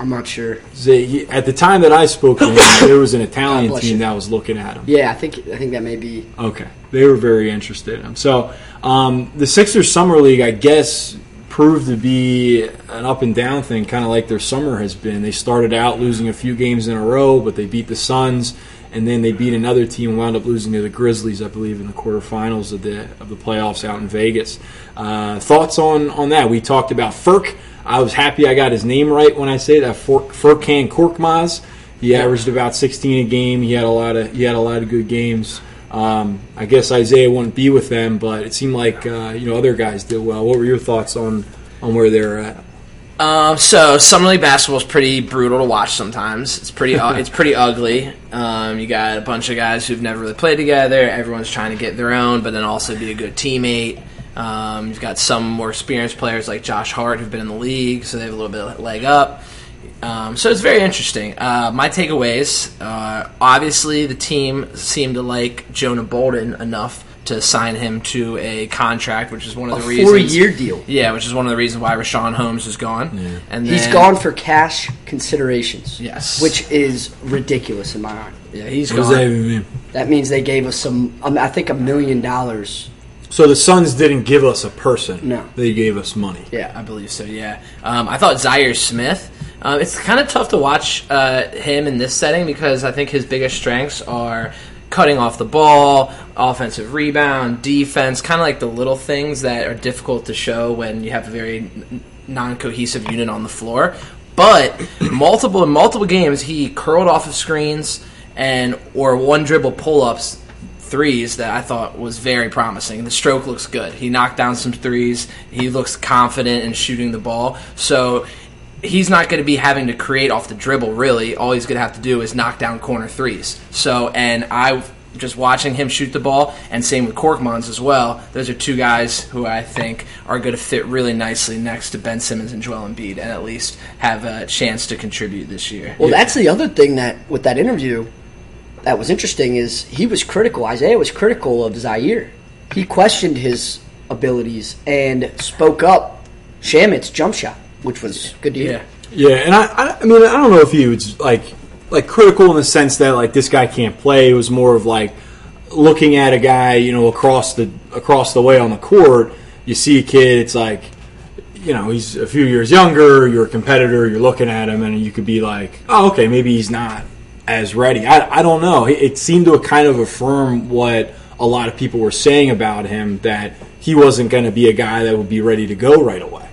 Speaker 4: I'm not sure.
Speaker 6: They- at the time that I spoke to him, there was an (laughs) Italian team
Speaker 4: you.
Speaker 6: that was looking at him.
Speaker 4: Yeah, I think I think that may be.
Speaker 6: Okay, they were very interested in him. So um, the Sixers summer league, I guess, proved to be an up and down thing, kind of like their summer has been. They started out losing a few games in a row, but they beat the Suns, and then they beat another team, and wound up losing to the Grizzlies, I believe, in the quarterfinals of the of the playoffs out in Vegas. Uh, thoughts on on that? We talked about Furk. I was happy I got his name right when I say that. Fur- Furkan Korkmaz. He averaged about 16 a game. He had a lot of he had a lot of good games. Um, I guess Isaiah wouldn't be with them, but it seemed like uh, you know other guys did well. What were your thoughts on on where they're at?
Speaker 5: Um, so summer league basketball is pretty brutal to watch. Sometimes it's pretty uh, it's pretty ugly. Um, you got a bunch of guys who've never really played together. Everyone's trying to get their own, but then also be a good teammate. Um, you've got some more experienced players like Josh Hart who've been in the league, so they have a little bit of leg up. Um, so it's very interesting. Uh, my takeaways: uh, obviously, the team seemed to like Jonah Bolden enough to sign him to a contract, which is one of
Speaker 4: A
Speaker 5: the reasons
Speaker 4: four-year deal.
Speaker 5: Yeah, which is one of the reasons why Richaun Holmes is gone. Yeah. And
Speaker 4: he's gone for cash considerations.
Speaker 5: Yes.
Speaker 4: which is ridiculous in my mind.
Speaker 5: Yeah, he's
Speaker 6: What does
Speaker 5: gone.
Speaker 6: that even mean?
Speaker 4: That means they gave us some. Um, I think a million dollars.
Speaker 6: So the Suns didn't give us a person.
Speaker 4: No.
Speaker 6: they gave us money.
Speaker 5: Yeah, I believe so. Yeah, um, I thought Zhaire Smith. Uh, it's kind of tough to watch uh, him in this setting because I think his biggest strengths are cutting off the ball, offensive rebound, defense, kind of like the little things that are difficult to show when you have a very non-cohesive unit on the floor. But multiple multiple games, he curled off of screens and or one dribble pull-ups threes that I thought was very promising. The stroke looks good. He knocked down some threes. He looks confident in shooting the ball. So he's not going to be having to create off the dribble really. All he's going to have to do is knock down corner threes. So and I just watching him shoot the ball and same with Korkmaz as well. Those are two guys who I think are going to fit really nicely next to Ben Simmons and Joel Embiid and at least have a chance to contribute this year.
Speaker 4: Well, that's the other thing that with that interview that was interesting is he was critical. Isaiah was critical of Zhaire. He questioned his abilities and spoke up Shamet's jump shot, which was good to hear.
Speaker 6: Yeah, and I, I, I mean, I don't know if he was like, like critical in the sense that like this guy can't play. It was more of like looking at a guy, you know, across the across the way on the court. You see a kid, it's like, you know, he's a few years younger. You're a competitor. You're looking at him, and you could be like, oh, okay, maybe he's not as ready. I, I don't know. It, it seemed to kind of affirm what a lot of people were saying about him that he wasn't going to be a guy that would be ready to go right away.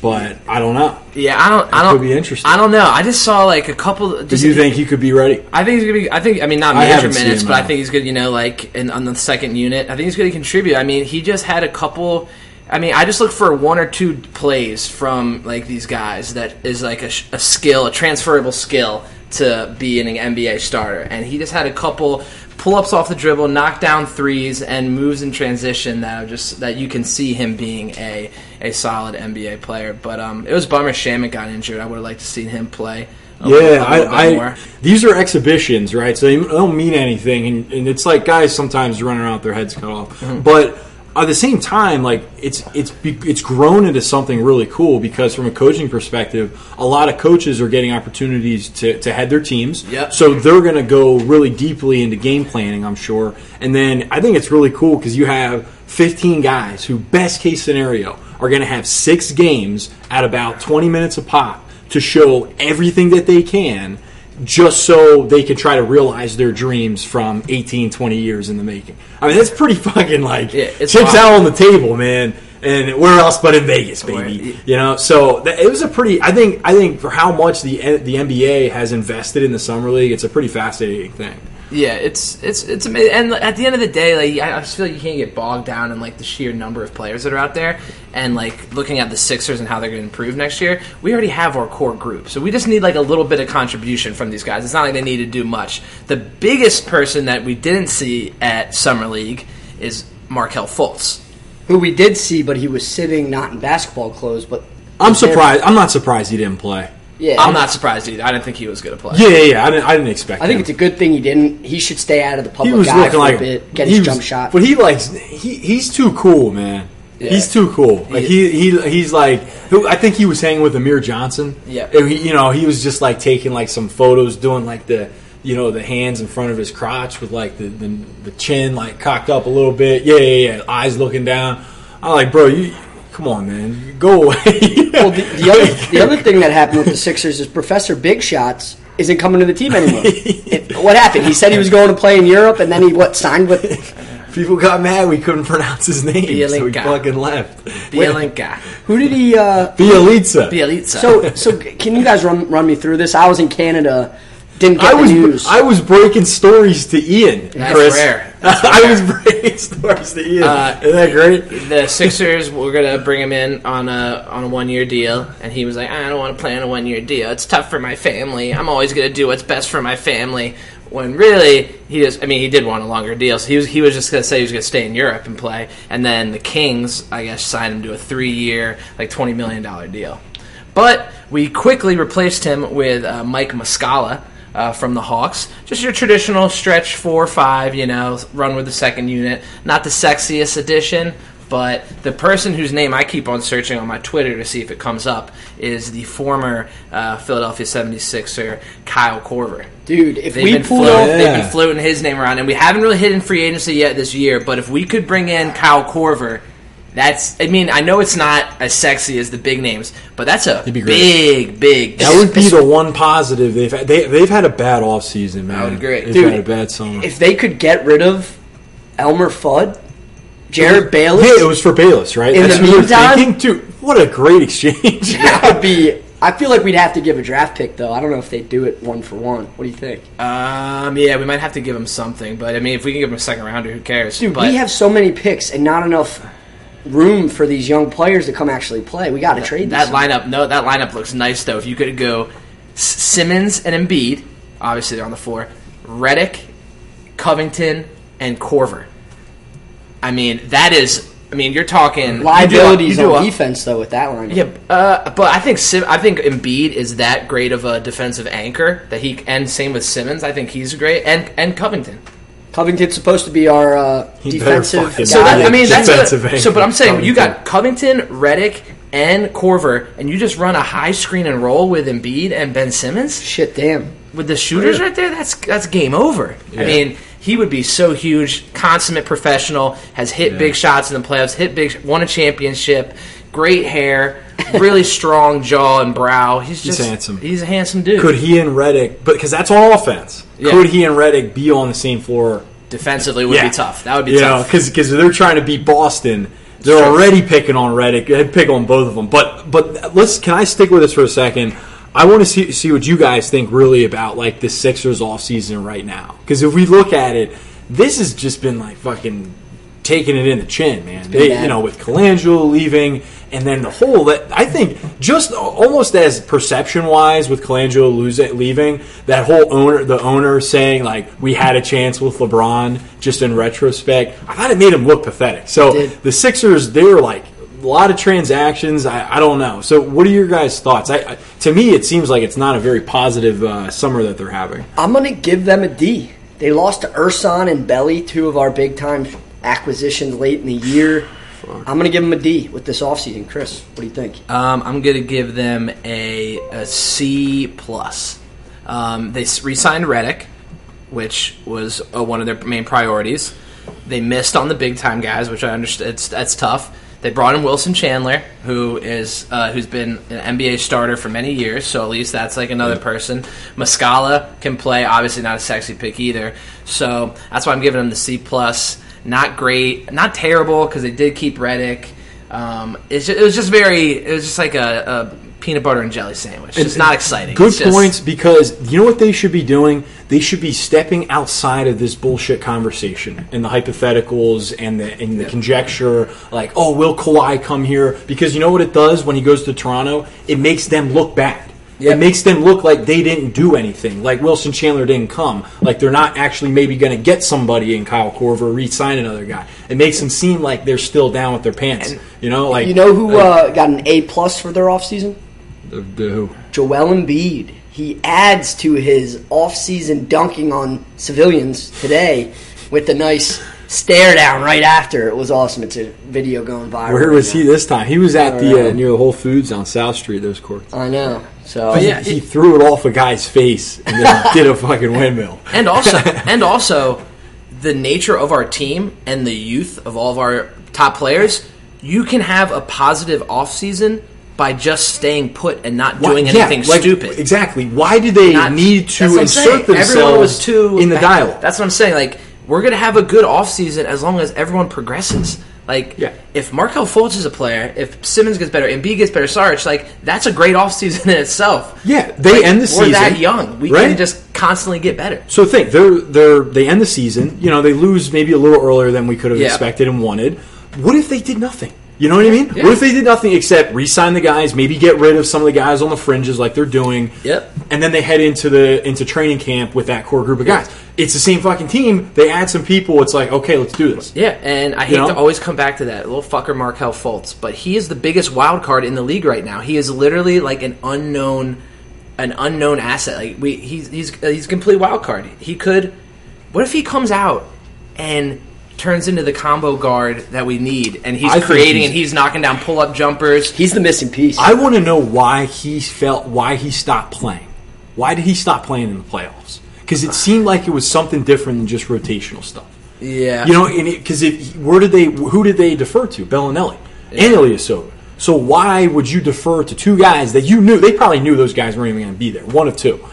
Speaker 6: But I don't know.
Speaker 5: Yeah, I don't. I
Speaker 6: It
Speaker 5: don't.
Speaker 6: could be interesting.
Speaker 5: I don't know. I just saw like a couple.
Speaker 6: Do you think he could be ready?
Speaker 5: I think he's gonna be. I think. I mean, not
Speaker 6: I
Speaker 5: major minutes, but I think he's good. You know, like in, on the second unit. I think he's going to contribute. I mean, he just had a couple. I mean, I just look for one or two plays from like these guys that is like a, a skill, a transferable skill to be an NBA starter. And he just had a couple pull ups off the dribble, knock down threes, and moves in transition that are just that you can see him being a a solid NBA player. But um, it was a bummer Shamet got injured. I would have liked to see him play. A little- a
Speaker 6: Yeah,
Speaker 5: little
Speaker 6: I, I these are exhibitions, right? So they don't mean anything, and, and it's like guys sometimes running around with their heads cut off.
Speaker 5: Mm-hmm.
Speaker 6: But at the same time, like it's it's it's grown into something really cool because from a coaching perspective, a lot of coaches are getting opportunities to, to head their teams.
Speaker 5: Yep.
Speaker 6: So they're going to go really deeply into game planning, I'm sure. And then I think it's really cool because you have 15 guys who, best case scenario, are going to have six games at about 20 minutes a pop to show everything that they can just so they can try to realize their dreams from 18 20 years in the making. I mean that's pretty (laughs) fucking like
Speaker 5: Yeah,
Speaker 6: chips
Speaker 5: wild.
Speaker 6: out on the table man. And where else but in vegas baby? You know? So that, it was a pretty i think i think for how much the the nba has invested in the summer league it's a pretty fascinating thing
Speaker 5: Yeah, it's it's it's amazing. And at the end of the day, like I I just feel like you can't get bogged down in like the sheer number of players that are out there, and like looking at the Sixers and how they're going to improve next year. We already have our core group, so we just need like a little bit of contribution from these guys. It's not like they need to do much. The biggest person that we didn't see at summer league is Markelle Fultz.
Speaker 4: Who we did see, but he was sitting not in basketball clothes. But
Speaker 6: i'm surprised i'm not surprised he didn't play
Speaker 4: Yeah,
Speaker 5: I'm not surprised either. I didn't think he was going to play.
Speaker 6: yeah yeah, yeah I, didn't, I didn't expect
Speaker 4: I think
Speaker 6: him.
Speaker 4: it's a good thing he didn't. He should stay out of the
Speaker 6: he
Speaker 4: public
Speaker 6: was
Speaker 4: eye
Speaker 6: looking
Speaker 4: for
Speaker 6: like
Speaker 4: a bit, get
Speaker 6: he
Speaker 4: his
Speaker 6: was-
Speaker 4: jump shot.
Speaker 6: But he likes he he's too cool, man.
Speaker 5: Yeah.
Speaker 6: He's too cool. Like he, he he's like I think he was hanging with Amir Johnson.
Speaker 5: Yeah.
Speaker 6: He, you know he was just like taking like some photos, doing like the you know the hands in front of his crotch with like the the, the chin like cocked up a little bit. Yeah, yeah, yeah. Eyes looking down. I'm like, bro, you come on, man, go away. (laughs)
Speaker 4: well, the, the other the other thing that happened with the Sixers is Professor Big Shots isn't coming to the team anymore. (laughs) It- what happened? He said he was going to play in Europe, and then he what signed with (laughs)
Speaker 6: People got mad we couldn't pronounce his name, so he fucking left.
Speaker 5: Bielinka.
Speaker 4: who did he? Uh,
Speaker 6: Bielitsa.
Speaker 5: Bielitsa.
Speaker 4: so so can you guys run run me through this? I was in Canada, didn't get
Speaker 6: I was
Speaker 4: news.
Speaker 6: I was breaking stories to Ian.
Speaker 5: That's
Speaker 6: Chris.
Speaker 5: rare. (laughs)
Speaker 6: I was breaking (laughs) stories to Ian.
Speaker 5: Uh,
Speaker 6: Isn't that great?
Speaker 5: the Sixers were gonna bring him in on a on a one year deal, and he was like, "I don't want to play on a one year deal. It's tough for my family. I'm always gonna do what's best for my family." When really he just, I mean, he did want a longer deal, so he was he was just gonna say he was gonna stay in Europe and play, and then the Kings, I guess, signed him to a three year, like twenty million dollar deal. But we quickly replaced him with uh, Mike Muscala uh, from the Hawks. Just your traditional stretch four or five, you know, run with the second unit. Not the sexiest addition, but the person whose name I keep on searching on my Twitter to see if it comes up is the former uh, Philadelphia 76er, Kyle Korver.
Speaker 4: Dude, if
Speaker 5: They've
Speaker 4: we
Speaker 5: been,
Speaker 4: pull
Speaker 5: floating,
Speaker 4: off,
Speaker 5: they've
Speaker 6: Yeah.
Speaker 5: been floating his name around, and we haven't really hit in free agency yet this year. But if we could bring in Kyle Korver, that's. I mean, I know it's not as sexy as the big names, but that's a
Speaker 6: be great.
Speaker 5: big, big.
Speaker 6: That would be the one positive they've had. They, they've had a bad off season, man.
Speaker 5: I would agree.
Speaker 6: They've
Speaker 4: Dude,
Speaker 6: had a bad summer.
Speaker 4: if they could get rid of Elmer Fudd, Jerryd Bayless,
Speaker 6: yeah, it was for Bayless, right?
Speaker 4: In
Speaker 6: That's
Speaker 4: the
Speaker 6: what you're
Speaker 4: meantime-
Speaker 6: thinking, dude. What a great exchange! (laughs)
Speaker 4: that would be. (laughs) I feel like we'd have to give a draft pick though. I don't know if they do it one for one. What do you think,
Speaker 5: Um, yeah, we might have to give him something, but I mean, if we can give him a second rounder, who cares?
Speaker 4: dude?
Speaker 5: but
Speaker 4: we have so many picks and not enough room for these young players to come actually play. We got to trade
Speaker 5: that lineup. No, that lineup looks nice though. If you could go S- Simmons and Embiid, obviously they're on the floor. Redick, Covington, and Korver. I mean, that is. I mean, you're talking
Speaker 4: liabilities
Speaker 5: you do you do
Speaker 4: on
Speaker 5: a-
Speaker 4: defense though with that lineup.
Speaker 5: Yeah, uh, but I think Sim, I think Embiid is that great of a defensive anchor that he and same with Simmons. I think he's great and and Covington.
Speaker 4: Covington's supposed to be our uh,
Speaker 6: He better
Speaker 4: defensive
Speaker 6: fucking.
Speaker 5: So that, I mean, that's
Speaker 6: Defensive
Speaker 5: a,
Speaker 6: anchor,
Speaker 5: so. But I'm saying you got Covington, Redick, and Korver, and you just run a high screen and roll with Embiid and Ben Simmons
Speaker 4: Shit, damn.
Speaker 5: with the shooters right there. That's that's game over. I
Speaker 6: Yeah.
Speaker 5: mean, he would be so huge, consummate professional, has hit big shots in the playoffs, hit big, won a championship, great hair, really strong jaw and brow. He's
Speaker 6: He's
Speaker 5: just
Speaker 6: handsome.
Speaker 5: He's a handsome dude.
Speaker 6: Could he and Redick? But because that's all offense.
Speaker 5: Yeah.
Speaker 6: Could he and Redick be on the same floor?
Speaker 5: Defensively would
Speaker 6: Yeah.
Speaker 5: be tough. That would be
Speaker 6: you
Speaker 5: tough.
Speaker 6: because they're trying to beat Boston. They're
Speaker 5: true.
Speaker 6: already picking on Redick. They'd pick on both of them. But but let's can I stick with this for a second? I want to see see what you guys think really about like the Sixers off season right now. Because if we look at it, this has just been like fucking taking it in the chin, man. They,
Speaker 4: bad.
Speaker 6: you know, with Colangelo leaving, and then the whole that I think just almost as perception wise with Colangelo losing, leaving, that whole owner, the owner saying like we had a chance with LeBron, just in retrospect, I thought it made him look pathetic. So the Sixers, they were like. A lot of transactions. I, I don't know. So, what are your guys' thoughts? I, I, to me, it seems like it's not a very positive uh, summer that they're having.
Speaker 4: I'm gonna give them a D. They lost to Ersan and Belly, two of our big time acquisitions late in the year. I'm gonna give them a D with this offseason. Chris, what do you think?
Speaker 5: Um, I'm gonna give them a, a C plus. Um, they re-signed Redick, which was uh, one of their main priorities. They missed on the big time guys, which I understand. It's, that's tough. They brought in Wilson Chandler, who is uh, who's been an NBA starter for many years. So at least that's like another person. Muscala can play. Obviously not a sexy pick either. So that's why I'm giving them the C plus. Not great, not terrible because they did keep Redick. Um, it's ju- it was just very. It was just like a, a peanut butter and jelly sandwich. It's not exciting.
Speaker 6: Good
Speaker 5: just-
Speaker 6: points because you know what they should be doing? They should be stepping outside of this bullshit conversation and the hypotheticals and the and the conjecture. Like, oh, will Kawhi come here? Because you know what it does when he goes to Toronto? It makes them look bad. It makes them look like they didn't do anything. Like Wilson Chandler didn't come. Like they're not actually maybe going to get somebody in Kyle Korver, re-sign another guy. It makes them seem like they're still down with their pants. you know, like
Speaker 4: you know who uh, got an A plus for their offseason?
Speaker 6: the, the who?
Speaker 4: Joel Embiid. He adds to his offseason dunking on civilians today with a nice stare down right after. It was awesome. It's a video going viral.
Speaker 6: Where
Speaker 4: right
Speaker 6: was
Speaker 4: now.
Speaker 6: he this time? He was at the uh, near the Whole Foods on South Street. Those courts.
Speaker 4: I know. So
Speaker 6: He- he, threw it off a guy's face and then (laughs) did a fucking windmill. (laughs)
Speaker 5: and also (laughs) and also the nature of our team and the youth of all of our top players you can have a positive offseason by just staying put and not
Speaker 6: Why-
Speaker 5: doing
Speaker 6: yeah,
Speaker 5: anything
Speaker 6: like,
Speaker 5: stupid
Speaker 6: Exactly. Why do they
Speaker 5: Not-
Speaker 6: need to
Speaker 5: That's what I'm
Speaker 6: insert themselves in the dialogue?
Speaker 5: That's what I'm saying. Like we're gonna have a good offseason as long as everyone progresses. Like if Markelle Fultz is a player, if Simmons gets better, and B gets better, Sarge, like that's a great offseason in itself.
Speaker 6: Yeah, they
Speaker 5: Like,
Speaker 6: end the season.
Speaker 5: We're that young. We
Speaker 6: right?
Speaker 5: can just constantly get better.
Speaker 6: So think they're they're they end the season. You know they lose maybe a little earlier than we could have
Speaker 5: Yeah.
Speaker 6: expected and wanted. What if they did nothing? You know what I mean?
Speaker 5: Yeah.
Speaker 6: What if they did nothing except re-sign the guys, maybe get rid of some of the guys on the fringes like they're doing.
Speaker 5: Yep.
Speaker 6: And then they head into the into training camp with that core group of guys. It's the same fucking team. They add some people. It's like okay, let's do this.
Speaker 5: Yeah, and I
Speaker 6: You
Speaker 5: hate
Speaker 6: know?
Speaker 5: to always come back to that little fucker Markelle Fultz, but he is the biggest wild card in the league right now. He is literally like an unknown, an unknown asset. Like we, he's he's he's a complete wild card. He could. What if he comes out and turns into the combo guard that we need, and he's
Speaker 6: I
Speaker 5: creating
Speaker 6: he's-
Speaker 5: and he's knocking down pull up jumpers.
Speaker 4: He's the missing piece.
Speaker 6: I want to know why he felt why he stopped playing. Why did he stop playing in the playoffs? Because it seemed like it was something different than just rotational stuff.
Speaker 5: Yeah,
Speaker 6: You know, because if where did they who did they defer to? Belinelli and Ilyasova. So why would you defer to two guys that you knew they probably knew those guys weren't even going to be there? One of two.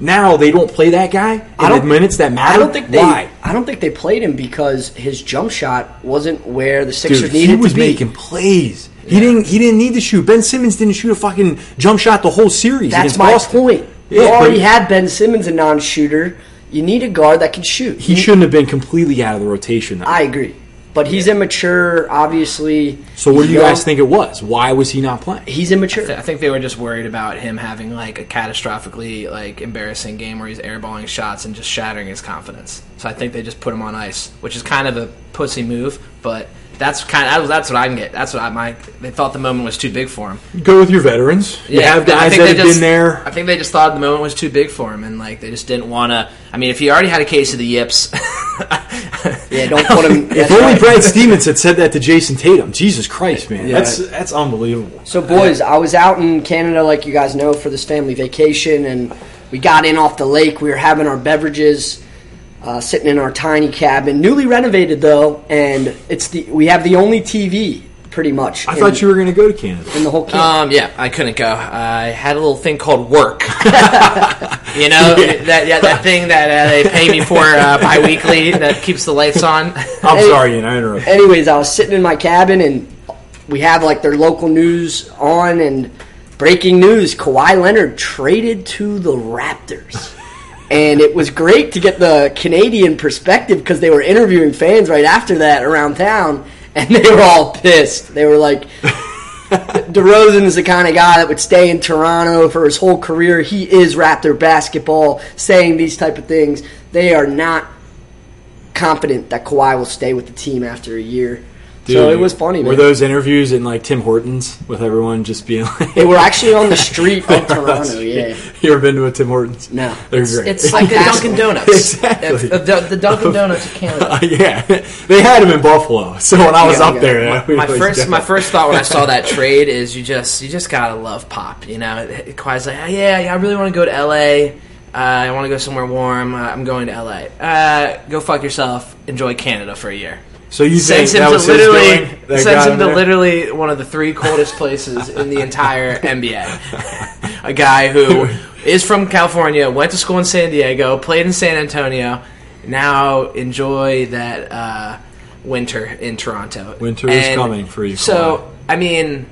Speaker 6: Now they don't play that guy in
Speaker 4: I don't-
Speaker 6: the minutes that matter.
Speaker 4: I don't think they.
Speaker 6: why.
Speaker 4: I don't think they played him because his jump shot wasn't where the Sixers
Speaker 6: Dude,
Speaker 4: needed
Speaker 6: he was
Speaker 4: to be.
Speaker 6: making plays. He didn't. He didn't need to shoot. Ben Simmons didn't shoot a fucking jump shot the whole series.
Speaker 4: That's my
Speaker 6: Boston.
Speaker 4: point. You already had Ben Simmons, a non-shooter. You need a guard that can shoot.
Speaker 6: He shouldn't have been completely out of the rotation. Though.
Speaker 4: I agree, but he's immature. Obviously.
Speaker 6: so what do you guys think it was? Why was he not playing?
Speaker 4: He's immature.
Speaker 5: I think they were just worried about him having like a catastrophically like embarrassing game where he's airballing shots and just shattering his confidence. So I think they just put him on ice, which is kind of a pussy move, but that's kind of that's what I can get. That's what I my they thought the moment was too big for him.
Speaker 6: Go with your veterans. You have
Speaker 5: I
Speaker 6: guys
Speaker 5: think
Speaker 6: that
Speaker 5: they
Speaker 6: have
Speaker 5: just-
Speaker 6: been there.
Speaker 5: I think they just thought the moment was too big for him, and like they just didn't want to. I mean, if he already had a case of the yips, (laughs)
Speaker 4: Yeah, don't put him.
Speaker 6: If only Brad Stevens had said that to Jayson Tatum. Jesus Christ, man,
Speaker 4: Yeah.
Speaker 6: that's that's unbelievable.
Speaker 4: So, boys, I was out in Canada, like you guys know, for this family vacation, and we got in off the lake. We were having our beverages, uh, sitting in our tiny cabin, newly renovated though, and it's the we have the only TV pretty much.
Speaker 6: I thought you were going to go to Canada.
Speaker 4: in the whole camp.
Speaker 5: um, yeah, I couldn't go. I had a little thing called work. (laughs) you know that yeah, that thing that uh, they pay me for uh, biweekly that keeps the lights on.
Speaker 6: I'm
Speaker 4: Hey.
Speaker 6: sorry, Ian, I interrupted.
Speaker 4: Anyways, I was sitting in my cabin, and we have like their local news on, and breaking news: Kawhi Leonard traded to the Raptors. and it was great to get the Canadian perspective because they were interviewing fans right after that around town, (laughs) and they were all pissed. They were like, (laughs) DeRozan is the kind of guy that would stay in Toronto for his whole career. He is Raptor basketball, saying these type of things. They are not confident that Kawhi will stay with the team after a year. So it was funny.
Speaker 6: Were
Speaker 4: man.
Speaker 6: those interviews in like Tim Hortons with everyone just being like?
Speaker 4: They were actually on the (laughs) street of Toronto. Yeah.
Speaker 6: You ever been to a Tim Hortons?
Speaker 4: No.
Speaker 6: They're great.
Speaker 5: It's like the Dunkin' Donuts. (laughs)
Speaker 6: Exactly.
Speaker 5: If- if the, the Dunkin' Donuts of Canada. (laughs)
Speaker 6: yeah, they had them in Buffalo. So when I was
Speaker 5: Yeah,
Speaker 6: up
Speaker 5: yeah.
Speaker 6: there,
Speaker 5: my,
Speaker 6: we
Speaker 5: my first
Speaker 6: go.
Speaker 5: my first thought when I saw that trade is you just you just gotta love pop. You know, Kawhi's like, oh, yeah, yeah, I really want to go to L.A. Uh, I want to go somewhere warm. Uh, I'm going to L.A. Uh, go fuck yourself. Enjoy Canada for a year.
Speaker 6: So you
Speaker 5: sends
Speaker 6: think
Speaker 5: him to literally sends him to
Speaker 6: there?
Speaker 5: literally one of the three coldest places in the entire (laughs) NBA. a guy who is from California, went to school in San Diego, played in San Antonio, now enjoy that uh, winter in Toronto.
Speaker 6: Winter is coming for you,
Speaker 5: So I mean,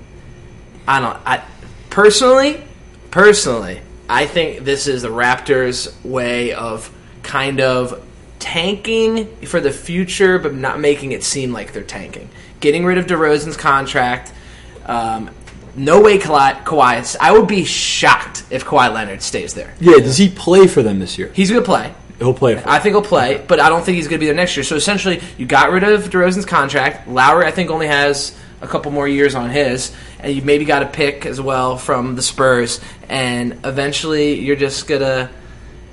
Speaker 5: I don't. I personally, personally, I think this is the Raptors' way of kind of tanking for the future, but not making it seem like they're tanking. Getting rid of DeRozan's contract. Um, no way Kawhi. Kawhi. I would be shocked if Kawhi Leonard stays there.
Speaker 6: Yeah, does he play for them this year?
Speaker 5: He's going to play.
Speaker 6: He'll play. For
Speaker 5: I think he'll play, but I don't think he's going to be there next year. So essentially, you got rid of DeRozan's contract. Lowry, I think, only has a couple more years on his, and you maybe got a pick as well from the Spurs. And eventually, you're just gonna.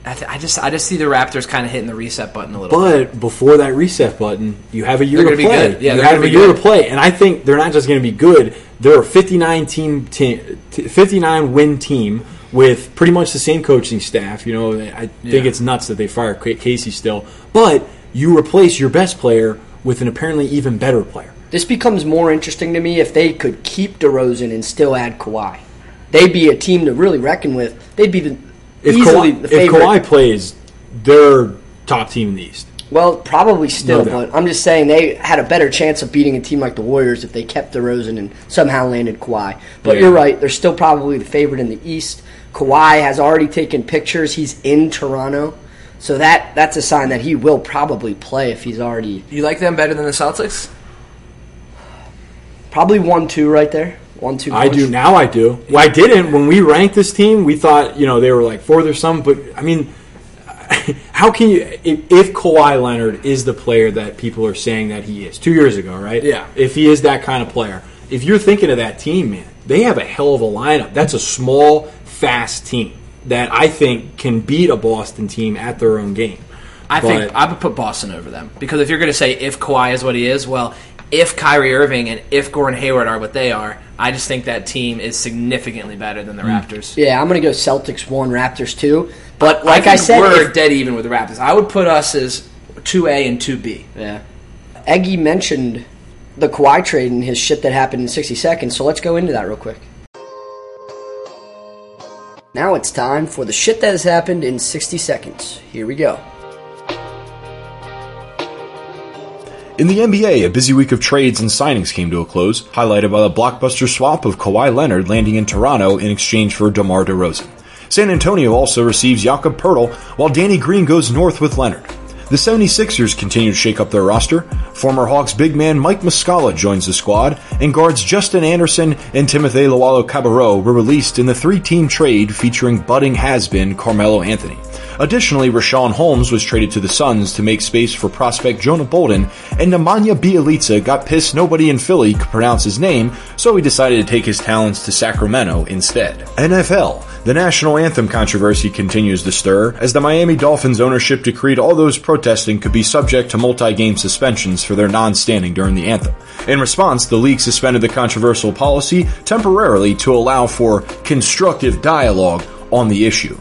Speaker 5: I, th- I just, I just see the Raptors kind of hitting the reset button a little. bit.
Speaker 6: But before that reset button, you have a year
Speaker 5: They're
Speaker 6: to
Speaker 5: gonna be
Speaker 6: play.
Speaker 5: good. Yeah,
Speaker 6: you have a year
Speaker 5: good.
Speaker 6: to play, and I think they're not just going to be good. They're a 59 team, te- 59 win team with pretty much the same coaching staff. You know, I think
Speaker 5: Yeah.
Speaker 6: it's nuts that they fire Casey still, but you replace your best player with an apparently even better player.
Speaker 4: This becomes more interesting to me if they could keep DeRozan and still add Kawhi. They'd be a team to really reckon with. They'd be the
Speaker 6: If
Speaker 4: easily
Speaker 6: Kawhi,
Speaker 4: the
Speaker 6: if. Kawhi plays, they're top team in the East.
Speaker 4: well, probably still,
Speaker 6: No
Speaker 4: but I'm just saying they had a better chance of beating a team like the Warriors if they kept DeRozan and somehow landed Kawhi. But
Speaker 6: Yeah.
Speaker 4: you're right; they're still probably the favorite in the East. Kawhi has already taken pictures. He's in Toronto, so that that's a sign that he will probably play if he's already
Speaker 5: You like them better than the Celtics?
Speaker 4: probably one two right there. One two.
Speaker 6: I do now. I do. Well, I didn't when we ranked this team. We thought you know they were like fourth or something. But I mean, (laughs) how can you if, if Kawhi Leonard is the player that people are saying that he is two years ago, right?
Speaker 5: Yeah.
Speaker 6: If he is that kind of player, if you're thinking of that team, man, they have a hell of a lineup. That's a small, fast team that I think can beat a Boston team at their own game.
Speaker 5: I think I would put Boston over them because if you're going to say if Kawhi is what he is, well, if Kyrie Irving and if Gordon Hayward are what they are, I just think that team is significantly better than the
Speaker 6: Hmm.
Speaker 5: Raptors.
Speaker 4: Yeah, I'm gonna go Celtics one, Raptors two. But like I,
Speaker 5: think
Speaker 4: said,
Speaker 5: we're
Speaker 4: if-
Speaker 5: dead even with the Raptors. I would put us as two A and two B.
Speaker 4: Yeah. Eggy mentioned the Kawhi trade and his shit that happened in 60 seconds, so let's go into that real quick. Now it's time for the shit that has happened in 60 seconds. Here we go.
Speaker 11: In the NBA, a busy week of trades and signings came to a close, highlighted by the blockbuster swap of Kawhi Leonard landing in Toronto in exchange for DeMar DeRozan. San Antonio also receives Jakob Poeltl, while Danny Green goes north with Leonard. The 76ers continue to shake up their roster. Former Hawks big man Mike Muscala joins the squad, and guards Justin Anderson and Timothy Luwawu-Cabarrot were released in the three-team trade featuring budding has-been Carmelo Anthony. Additionally, Richaun Holmes was traded to the Suns to make space for prospect Jonah Bolden, and Nemanja Bjelica got pissed nobody in Philly could pronounce his name, so he decided to take his talents to Sacramento instead. NFL. The national anthem controversy continues to stir as the Miami Dolphins ownership decreed all those protesting could be subject to multi-game suspensions for their non-standing during the anthem. In response, the league suspended the controversial policy temporarily to allow for constructive dialogue on the issue.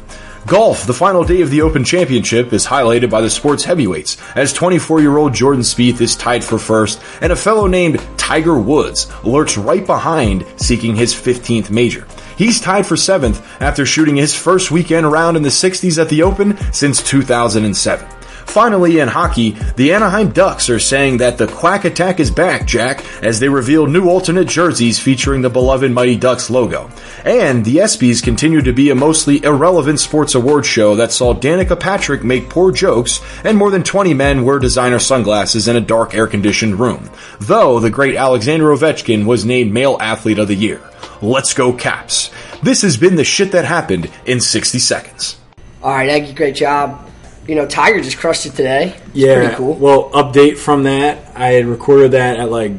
Speaker 11: Golf, the final day of the Open Championship, is highlighted by the sport's heavyweights, as 24 year old Jordan Spieth is tied for first, and a fellow named Tiger Woods lurks right behind, seeking his 15th major. He's tied for seventh after shooting his first weekend round in the 60s at the Open since 2007. Finally, in hockey, the Anaheim Ducks are saying that the Quack Attack is back, Jack, as they reveal new alternate jerseys featuring the beloved Mighty Ducks logo. And the ESPYs continue to be a mostly irrelevant sports award show that saw Danica Patrick make poor jokes and more than 20 men wear designer sunglasses in a dark air conditioned room. Though the great Alexander Ovechkin was named Male Athlete of the Year. Let's go, Caps. This has been the shit that happened in 60 seconds.
Speaker 4: All right, Aggie, great job. You know, Tiger just crushed it today. It's
Speaker 6: Yeah.
Speaker 4: pretty cool.
Speaker 6: Well, update from that. I had recorded that at like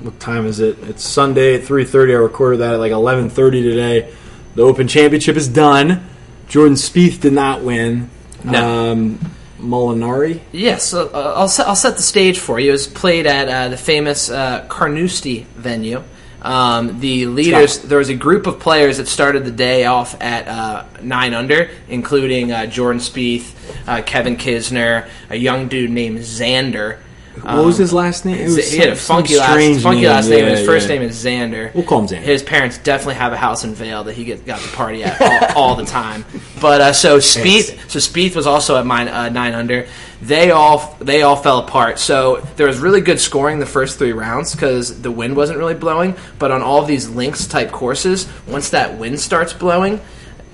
Speaker 6: what time is it? It's Sunday at three thirty. I recorded that at like eleven thirty today. The Open Championship is done. Jordan Spieth did not win.
Speaker 5: No.
Speaker 6: Um, Molinari.
Speaker 5: Yes, so, uh, I'll, set, I'll set the stage for you. It was played at uh, the famous uh, Carnoustie venue. Um, the leaders, there was a group of players that started the day off at uh, nine under, including uh, Jordan Spieth, uh, Kevin Kisner, a young dude named Xander.
Speaker 6: What was his last name? It was
Speaker 5: he had a funky last, funky
Speaker 6: name,
Speaker 5: last name.
Speaker 6: yeah,
Speaker 5: his first
Speaker 6: yeah.
Speaker 5: name is Xander.
Speaker 6: We'll call him Xander.
Speaker 5: His parents definitely have a house in Vail that he get, got to party at all, (laughs) all the time. But uh, so Spieth, so Spieth was also at mine, uh, nine under. They all they all fell apart. So there was really good scoring the first three rounds because the wind wasn't really blowing. But on all these links type courses, once that wind starts blowing,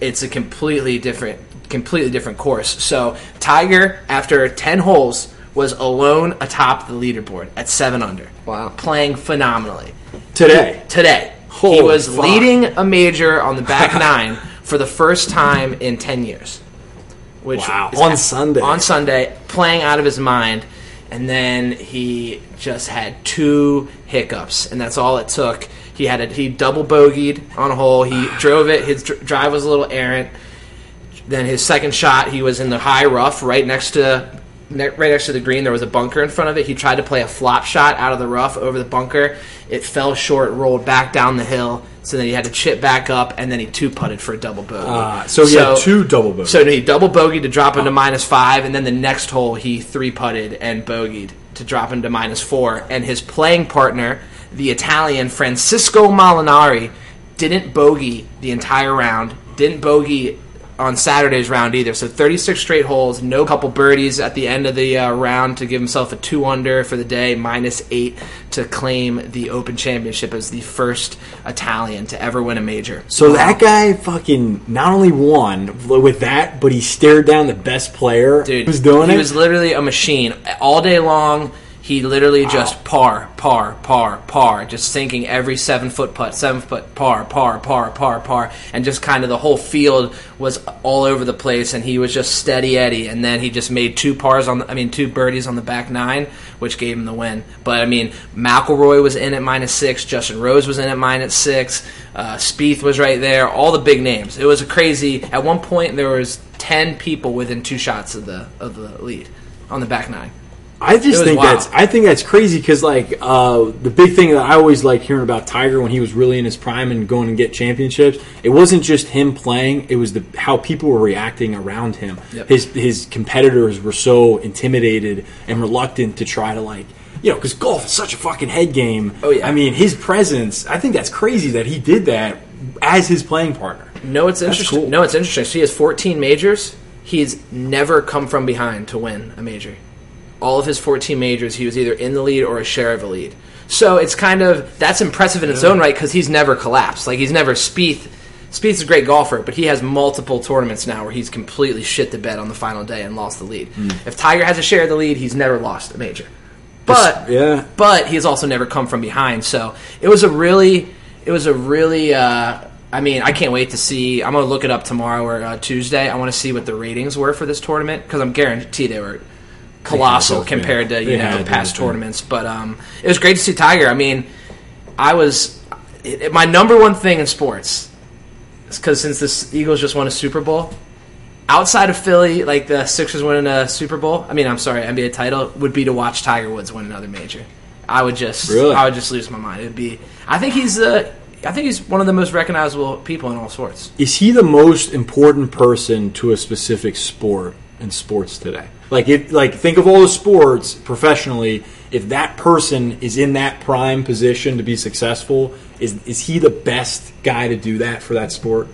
Speaker 5: it's a completely different completely different course. So Tiger, after ten holes, was alone atop the leaderboard at seven under.
Speaker 4: Wow,
Speaker 5: playing phenomenally
Speaker 6: Today.
Speaker 5: Today, he was
Speaker 6: fuck.
Speaker 5: leading a major on the back (laughs) nine for the first time in ten years. Which
Speaker 6: Wow. On Sunday.
Speaker 5: on Sunday, playing out of his mind, and then he just had two hiccups, and that's all it took. He had a, he double bogeyed on a hole. He (sighs) drove it. His dr- drive was a little errant. Then his second shot, he was in the high rough, right next to right next to the green. There was a bunker in front of it. He tried to play a flop shot out of the rough over the bunker. It fell short, rolled back down the hill. So then he had to chip back up, and then he two putted for a double bogey.
Speaker 6: Ah, so he had two double bogeys.
Speaker 5: So he double bogeyed to drop into minus five, and then the next hole he three putted and bogeyed to drop into minus four. And his playing partner, the Italian Francesco Molinari, didn't bogey the entire round. Didn't bogey on Saturday's round either. So 36 straight holes, no couple birdies at the end of the uh, round to give himself a two under for the day, minus eight to claim the Open Championship as the first Italian to ever win a major.
Speaker 6: So that guy fucking not only won with that, but he stared down the best player
Speaker 5: Dude,
Speaker 6: who's doing
Speaker 5: he
Speaker 6: it.
Speaker 5: was literally a machine all day long. He literally just par, par, par, par, just sinking every seven foot putt, seven foot par, par, par, par, par, and just kind of the whole field was all over the place, and he was just steady Eddie. And then he just made two pars on, the, I mean, two birdies on the back nine, which gave him the win. But I mean, McIlroy was in at minus six, Justin Rose was in at minus six, uh, Spieth was right there, all the big names. It was a crazy. At one point, there was ten people within two shots of the of the lead on the back nine.
Speaker 6: I just think
Speaker 5: wild.
Speaker 6: that's I think that's crazy because like uh, the big thing that I always like hearing about Tiger when he was really in his prime and going and get championships. It wasn't just him playing; it was the how people were reacting around him.
Speaker 5: Yep.
Speaker 6: His his competitors were so intimidated and reluctant to try to like. You know, because golf is such a fucking head game.
Speaker 5: Oh, yeah.
Speaker 6: I mean, his presence. I think that's crazy that he did that as his playing partner.
Speaker 5: No, it's
Speaker 6: That's
Speaker 5: interesting.
Speaker 6: cool.
Speaker 5: No, it's interesting. So he has 14 majors. He's never come from behind to win a major. All of his 14 majors, he was either in the lead or a share of a lead. So it's kind of that's impressive in its own right because he's never collapsed. Like he's never Spieth. Spieth's a great golfer, but he has multiple tournaments now where he's completely shit the bed on the final day and lost the lead. If Tiger has a share of the lead, he's never lost a major. But
Speaker 6: yeah,
Speaker 5: but he's also never come from behind. So it was a really, it was a really. Uh, I mean, I can't wait to see. I'm gonna look it up tomorrow or uh, Tuesday. I want to see what the ratings were for this tournament because I'm guaranteed they were colossal compared to you know past tournaments. But um, it was great to see Tiger. I mean, I was it, my number one thing in sports because since the Eagles just won a Super Bowl, outside of Philly, like the Sixers winning a Super Bowl, I mean, I'm sorry, NBA title would be to watch Tiger Woods win another major. I would just,
Speaker 6: Really?
Speaker 5: I would just lose my mind. It would be. I think he's the. I think he's one of the most recognizable people in all sports.
Speaker 6: Is he the most important person to a specific sport in sports today? Like it, like think of all the sports professionally, if that person is in that prime position to be successful, is is he the best guy to do that for that sport?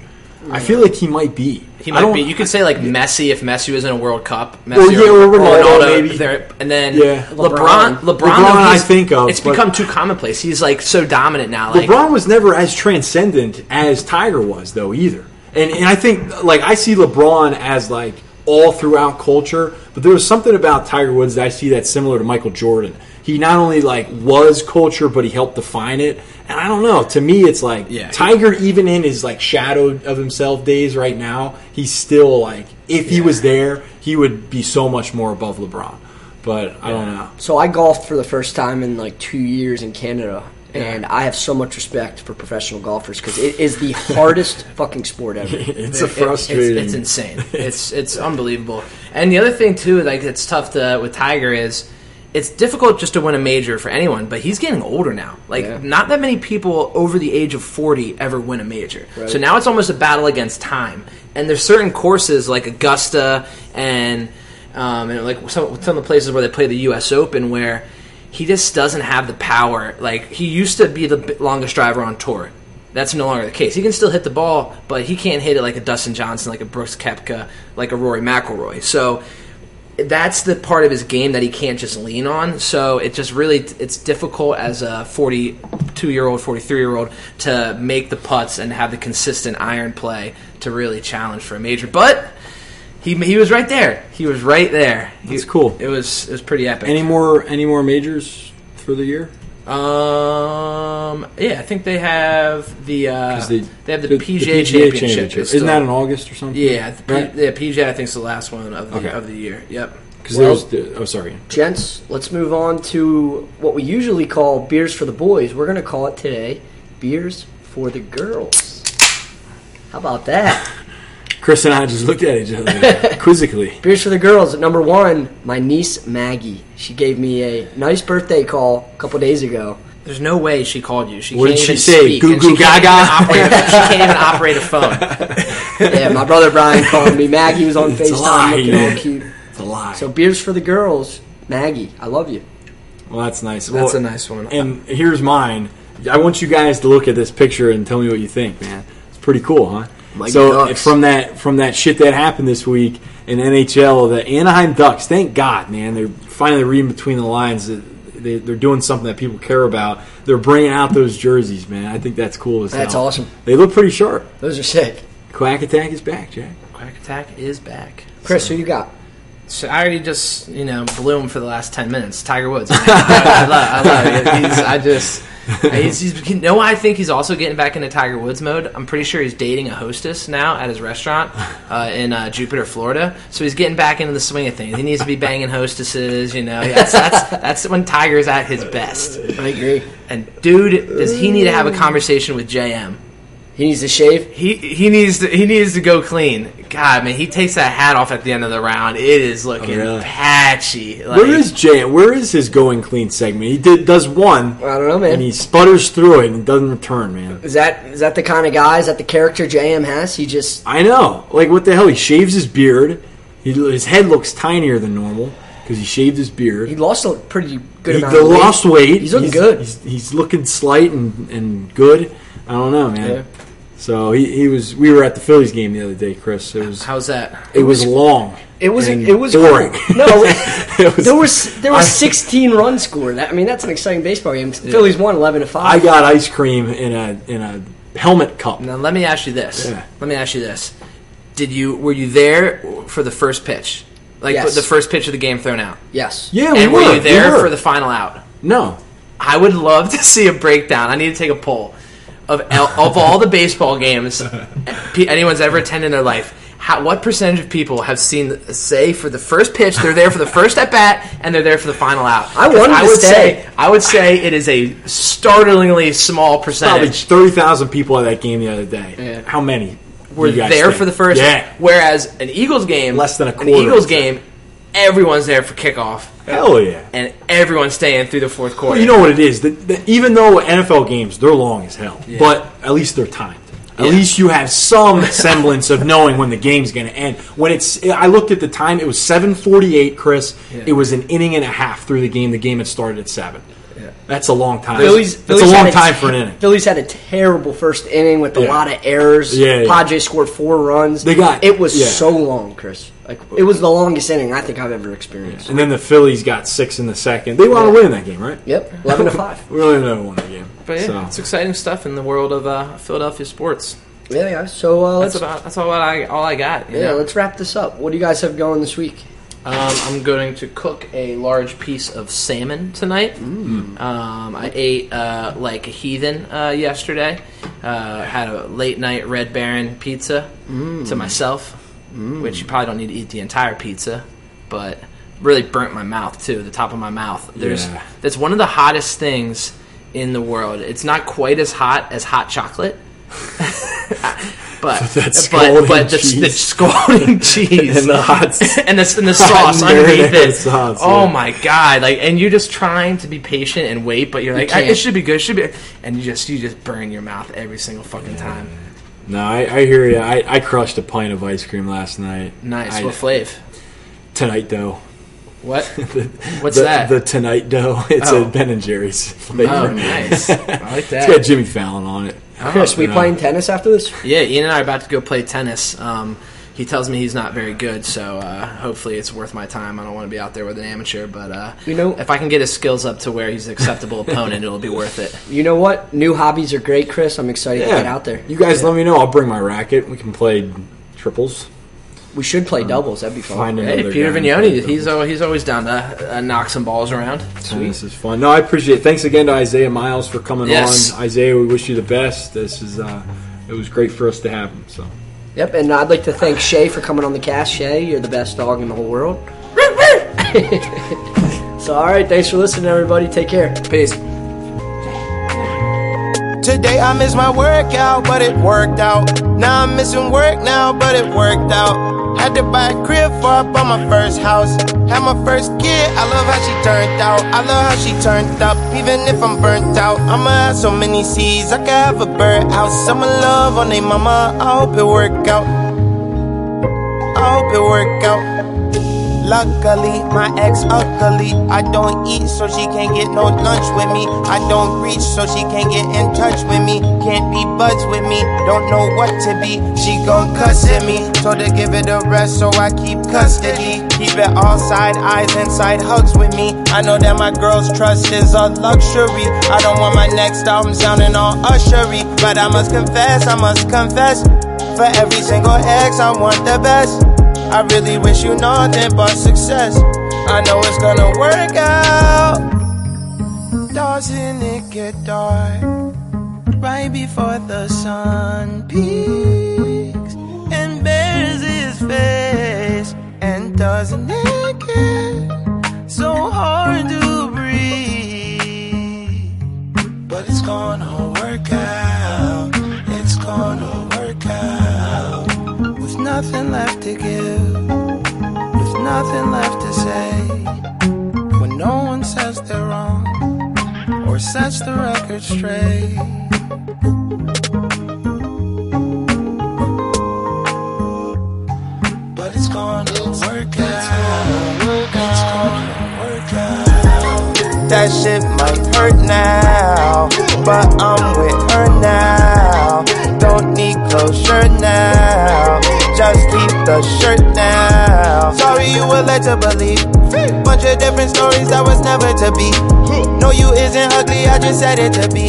Speaker 6: I feel like he might be.
Speaker 5: He might be. You could say like Messi if Messi was in a World Cup. Messi
Speaker 6: Well, yeah, or Ronaldo, maybe.
Speaker 5: there- and then
Speaker 6: Yeah.
Speaker 5: LeBron. LeBron,
Speaker 6: LeBron,
Speaker 5: though,
Speaker 6: I think of,
Speaker 5: It's become too commonplace. He's like so dominant now. Like
Speaker 6: LeBron was never as transcendent as Tiger was, though, either. And and I think like I see LeBron as like all throughout culture, but there was something about Tiger Woods that I see that's similar to Michael Jordan. He not only like was culture, but he helped define it. And I don't know. To me, it's like
Speaker 5: Yeah, he-
Speaker 6: Tiger, even in his like shadow of himself days right now, he's still like if he was there, he would be so much more above LeBron. But I don't know.
Speaker 4: So I golfed for the first time in like two years in Canada, and I have so much respect for professional golfers because it is the hardest (laughs) fucking sport ever.
Speaker 6: It's
Speaker 5: It-
Speaker 6: a
Speaker 5: it-
Speaker 6: frustrating.
Speaker 5: It's, it's insane. (laughs) it's it's unbelievable. And the other thing too, like it's tough to with Tiger is it's difficult just to win a major for anyone. But he's getting older now. Like
Speaker 4: Yeah.
Speaker 5: not that many people over the age of forty ever win a major.
Speaker 4: Right.
Speaker 5: So now it's almost a battle against time. And there's certain courses like Augusta and um, and like some some of the places where they play the U.S. Open where. He just doesn't have the power. Like he used to be the longest driver on tour. That's no longer the case. He can still hit the ball, but he can't hit it like a Dustin Johnson, like a Brooks Koepka, like a Rory McIlroy. So that's the part of his game that he can't just lean on. So it just really it's difficult as a 42 year old, 43 year old to make the putts and have the consistent iron play to really challenge for a major. But he he was right there. He was right there.
Speaker 6: That's
Speaker 5: He-
Speaker 6: cool.
Speaker 5: It was it was pretty epic.
Speaker 6: Any more any more majors for the year?
Speaker 5: Um. Yeah, I think they have the uh,
Speaker 6: 'Cause they-
Speaker 5: they have the,
Speaker 6: the-
Speaker 5: PGA,
Speaker 6: the PGA
Speaker 5: championship.
Speaker 6: championship.
Speaker 5: It's
Speaker 6: Isn't that in August or something?
Speaker 5: Yeah, the P-
Speaker 6: Right.
Speaker 5: yeah. PGA I think is the last one of the
Speaker 6: Okay.
Speaker 5: of the year. Yep.
Speaker 6: Because
Speaker 4: Well-
Speaker 6: there's the, oh sorry.
Speaker 4: Gents, let's move on to what we usually call beers for the boys. We're going to call it today beers for the girls. How about that?
Speaker 6: Chris and I just looked at each other (laughs) quizzically.
Speaker 4: Beers for the girls. At number one, my niece Maggie. She gave me a nice birthday call a couple days ago.
Speaker 5: There's no way she called you. She
Speaker 6: What
Speaker 5: can't
Speaker 6: did she
Speaker 5: even
Speaker 6: say?
Speaker 5: speak,
Speaker 6: Goo goo
Speaker 5: she can't
Speaker 6: gaga?
Speaker 5: operate a- she can't even (laughs) operate a phone. (laughs)
Speaker 4: Yeah, my brother Brian called me. Maggie was on
Speaker 6: It's
Speaker 4: FaceTime
Speaker 6: lie,
Speaker 4: looking
Speaker 6: man.
Speaker 4: all cute.
Speaker 6: It's a lie.
Speaker 4: So beers for the girls. Maggie, I love you.
Speaker 6: well, that's nice.
Speaker 5: That's
Speaker 6: Well,
Speaker 5: a nice one.
Speaker 6: And here's mine. I want you guys to look at this picture and tell me what you think, man. It's pretty cool, huh?
Speaker 4: Mighty
Speaker 6: so uh,
Speaker 4: Ducks.
Speaker 6: from that from that shit that happened this week in NHL, the Anaheim Ducks. Thank God, man. They're finally reading between the lines. They, they're doing something that people care about. They're bringing out those jerseys, man. I think that's cool as
Speaker 4: That's
Speaker 6: hell.
Speaker 4: awesome.
Speaker 6: They look pretty sharp.
Speaker 4: Those are sick.
Speaker 6: Quack Attack is back, Jack.
Speaker 5: Quack Attack is back.
Speaker 4: Chris, who you got?
Speaker 5: So I already just you know blew him for the last ten minutes. Tiger Woods. (laughs) I, I love. I love it. He's, I just. (laughs) He's, he's, you know I think he's also getting back into Tiger Woods mode? I'm pretty sure he's dating a hostess now at his restaurant (laughs) uh, in uh, Jupiter, Florida. So he's getting back into the swing of things. He needs to be banging hostesses. You know, that's that's, that's when Tiger's at his best.
Speaker 4: I agree.
Speaker 5: And dude, does he need to have a conversation with JM?
Speaker 4: He needs to shave.
Speaker 5: He he needs to he needs to go clean. God, man, he takes that hat off at the end of the round. It is looking
Speaker 6: Oh, really?
Speaker 5: patchy. Like,
Speaker 6: Where is Jay? Where is his going clean segment? He did does one,
Speaker 4: I don't know, man.
Speaker 6: and he sputters through it and doesn't return, man.
Speaker 4: Is that is that the kind of guy? Is that the character JM has? He just
Speaker 6: I know. Like what the hell? He shaves his beard. He, his head looks tinier than normal because he shaved his beard.
Speaker 4: he lost a pretty good
Speaker 6: He,
Speaker 4: amount.
Speaker 6: the
Speaker 4: of weight.
Speaker 6: lost weight.
Speaker 4: He's looking good.
Speaker 6: He's, he's looking slight and, and good. I don't know, man.
Speaker 4: Yeah.
Speaker 6: So he, he was. We were at the Phillies game the other day, Chris. It was
Speaker 5: how's that?
Speaker 6: it was long.
Speaker 4: It was
Speaker 6: and
Speaker 4: it was
Speaker 6: boring.
Speaker 4: No, (laughs)
Speaker 6: It was-
Speaker 4: there was there
Speaker 6: I-
Speaker 4: was 16 runs scored. That- I mean, that's an exciting baseball game. Phillies won 11 to five.
Speaker 6: I got ice cream in a in a helmet cup.
Speaker 5: Now let me ask you this.
Speaker 6: Yeah.
Speaker 5: Let me ask you this. Did you were you there for the first pitch? Like
Speaker 4: Yes.
Speaker 5: the first pitch of the game thrown out?
Speaker 4: yes.
Speaker 6: Yeah, we
Speaker 5: and
Speaker 6: were.
Speaker 5: were you
Speaker 6: we
Speaker 5: there
Speaker 6: were.
Speaker 5: for the final out?
Speaker 6: No.
Speaker 5: I would love to (laughs) see a breakdown. I need to take a poll of of all the baseball games anyone's ever attended in their life. How, what percentage of people have seen say for the first pitch they're there for the first at bat and they're there for the final out?
Speaker 4: I wanted
Speaker 5: I would
Speaker 4: stay.
Speaker 5: say I would say it is a startlingly small
Speaker 6: Probably
Speaker 5: percentage.
Speaker 6: thirty thousand people at that game the other day.
Speaker 4: Yeah.
Speaker 6: How many
Speaker 5: were there
Speaker 6: think?
Speaker 5: for the first.
Speaker 6: Yeah.
Speaker 5: Whereas an Eagles game,
Speaker 6: Less than a
Speaker 5: An
Speaker 6: quarter,
Speaker 5: Eagles game, everyone's there for kickoff,
Speaker 6: Hell yeah.
Speaker 5: and everyone's staying through the fourth quarter.
Speaker 6: Well, you know what it is. The, the, even though NFL games they're long as hell, but at least they're timed. At
Speaker 5: Yeah.
Speaker 6: least you have some (laughs) semblance of knowing when the game's going to end. When it's, I looked at the time. It was seven forty-eight. Chris,
Speaker 5: Yeah.
Speaker 6: it was an inning and a half through the game. The game had started at seven. That's a long time.
Speaker 4: Phillies,
Speaker 6: That's
Speaker 4: Phillies
Speaker 6: a long
Speaker 4: had
Speaker 6: time
Speaker 4: te-
Speaker 6: for an inning.
Speaker 4: Phillies had a terrible first inning with a
Speaker 6: Yeah.
Speaker 4: lot of errors.
Speaker 6: Yeah, yeah.
Speaker 4: Padres scored four runs.
Speaker 6: They got-
Speaker 4: it was
Speaker 6: yeah.
Speaker 4: so long, Chris. Like it was the longest inning I think I've ever experienced.
Speaker 6: And then the Phillies got six in the second. They wound to win that game, right?
Speaker 4: Yep, (laughs) eleven to five.
Speaker 6: we only never won that game.
Speaker 5: But yeah,
Speaker 6: So.
Speaker 5: it's exciting stuff in the world of uh, Philadelphia sports.
Speaker 4: Yeah, yeah. So uh, let's
Speaker 5: That's about that's all I all I got.
Speaker 4: yeah,
Speaker 5: know?
Speaker 4: let's wrap this up. What do you guys have going this week?
Speaker 5: Um, I'm going to cook a large piece of salmon tonight. Um, I ate uh, like a heathen uh, yesterday. Uh, had a late night Red Baron pizza to myself, which you probably don't need to eat the entire pizza, but really burnt my mouth too. The top of my mouth. There's
Speaker 6: Yeah.
Speaker 5: that's one of the hottest things in the world. It's not quite as hot as hot chocolate. (laughs) (laughs) But (laughs)
Speaker 6: That
Speaker 5: but
Speaker 6: scalding
Speaker 5: but the, the
Speaker 6: cheese.
Speaker 5: scalding (laughs) cheese
Speaker 6: And the hot (laughs)
Speaker 5: and the, and the sauce underneath it.
Speaker 6: Oh sauce,
Speaker 5: oh
Speaker 6: yeah.
Speaker 5: my god! Like, and you're just trying to be patient and wait, but you're
Speaker 4: You
Speaker 5: like, I, it should be good, it should be, and you just you just burn your mouth every single fucking time.
Speaker 6: No, I, I hear you. I, I crushed a pint of ice cream last night.
Speaker 5: Nice.
Speaker 6: I-
Speaker 5: what flav?
Speaker 6: Tonight dough.
Speaker 5: What? What's
Speaker 6: the,
Speaker 5: that?
Speaker 6: The Tonight dough. It's
Speaker 5: Oh.
Speaker 6: a Ben and Jerry's oh, flavor.
Speaker 5: Oh, nice. I like that.
Speaker 6: It's got Jimmy Fallon on it.
Speaker 4: Chris, we
Speaker 6: know.
Speaker 4: playing tennis after this?
Speaker 5: Yeah, Ian and I are about to go play tennis. Um, he tells me he's not very good, so uh, hopefully it's worth my time. I don't want to be out there with an amateur, but uh,
Speaker 4: You know-
Speaker 5: if I can get his skills up to where he's an acceptable opponent, it'll be worth it.
Speaker 4: You know what? New hobbies are great, Chris. I'm excited to get out there.
Speaker 6: You guys let me know. I'll bring my racket. We can play triples.
Speaker 4: We should play doubles. That'd be fun.
Speaker 6: Find
Speaker 5: Hey,
Speaker 6: another
Speaker 5: Peter
Speaker 6: guy and
Speaker 5: Vignoni,
Speaker 6: play
Speaker 5: he's al- he's always down to uh, knock some balls around.
Speaker 6: So This is fun. No, I appreciate it. Thanks again to Isaiah Miles for coming
Speaker 5: Yes.
Speaker 6: on. Isaiah, we wish you the best. This is uh, it was great for us to have him. So
Speaker 4: Yep, and I'd like to thank Shay for coming on the cast. Shay, you're the best dog in the whole world. (laughs) so, all right, thanks for listening, everybody. Take care.
Speaker 5: Peace.
Speaker 12: Today I missed my workout, but it worked out. Now I'm missing work now, but it worked out. Had to buy a crib for I bought my first house. Had my first kid, I love how she turned out. I love how she turned up, even if I'm burnt out. I'ma have so many seeds, I could have a birdhouse. I'ma love on they mama, I hope it work out. I hope it work out. Luckily, my ex ugly. I don't eat, so she can't get no lunch with me. I don't reach, so she can't get in touch with me. Can't be buds with me, don't know what to be. She gon' cuss at me, told her give it a rest, so I keep custody. Keep it all side eyes and side hugs with me. I know that my girl's trust is a luxury. I don't want my next album sounding all ushery, but I must confess, I must confess. For every single ex, I want the best. I really wish you nothing but success. I know it's gonna work out. Doesn't it get dark right before the sun peaks and bears his face? And doesn't it get so hard to breathe? But it's gonna work out. It's gonna work out with nothing left to give, with nothing left to say. When no one says they're wrong or sets the record straight. But it's gonna work out. That shit might hurt now, but I'm with her now. Don't need closure now. Just keep the shirt now. Sorry you were led to believe. Bunch of different stories that was never to be. No, you isn't ugly, I just said it to be.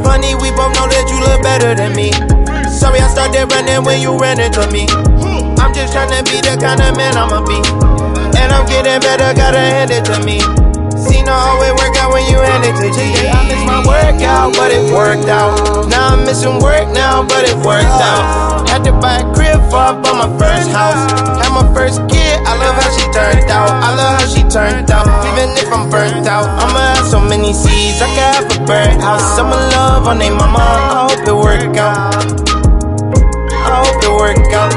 Speaker 12: Funny, we both know that you look better than me. Sorry, I started running when you ran into me. I'm just trying to be the kind of man I'ma be. And I'm getting better, gotta hand it to me. See, no, always work out when you hand it to G. I missed my workout, but it worked out. Now I'm missing work now, but it worked out. Had to buy a crib for I bought my first house. Had my first kid, I love how she turned out. I love how she turned out. Even if I'm burnt out, I'ma have so many seeds. I could have a birdhouse. I'ma love on they mama. I hope it work out. I hope it work out.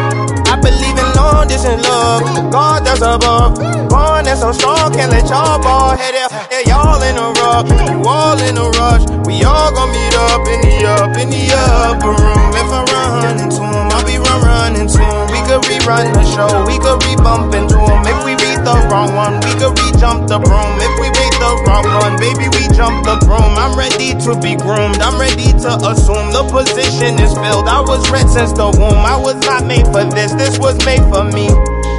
Speaker 12: I believe long love. God that's above. Born and so strong, can't let y'all ball head out. Yeah, y'all in a rush, you all in a rush. We all gon' meet up in the up in the upper room. If I run into him, I'll be run running to him. We could rerun the show, we could re bump into him. If we read the wrong one, we could re jump the broom. If we read Baby, we jumped the broom. I'm ready to be groomed. I'm ready to assume the position is filled. I was red since the womb. I was not made for this. This was made for me.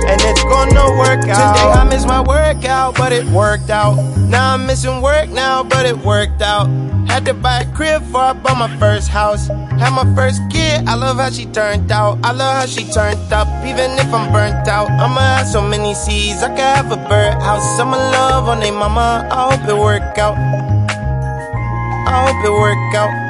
Speaker 12: And it's gonna work out. Today I missed my workout, but it worked out. Now I'm missing work now, but it worked out. Had to buy a crib for I bought my first house. Had my first kid, I love how she turned out. I love how she turned up, even if I'm burnt out. I'ma have so many seeds, I could have a birdhouse. I'ma love on they mama, I hope it work out. I hope it work out.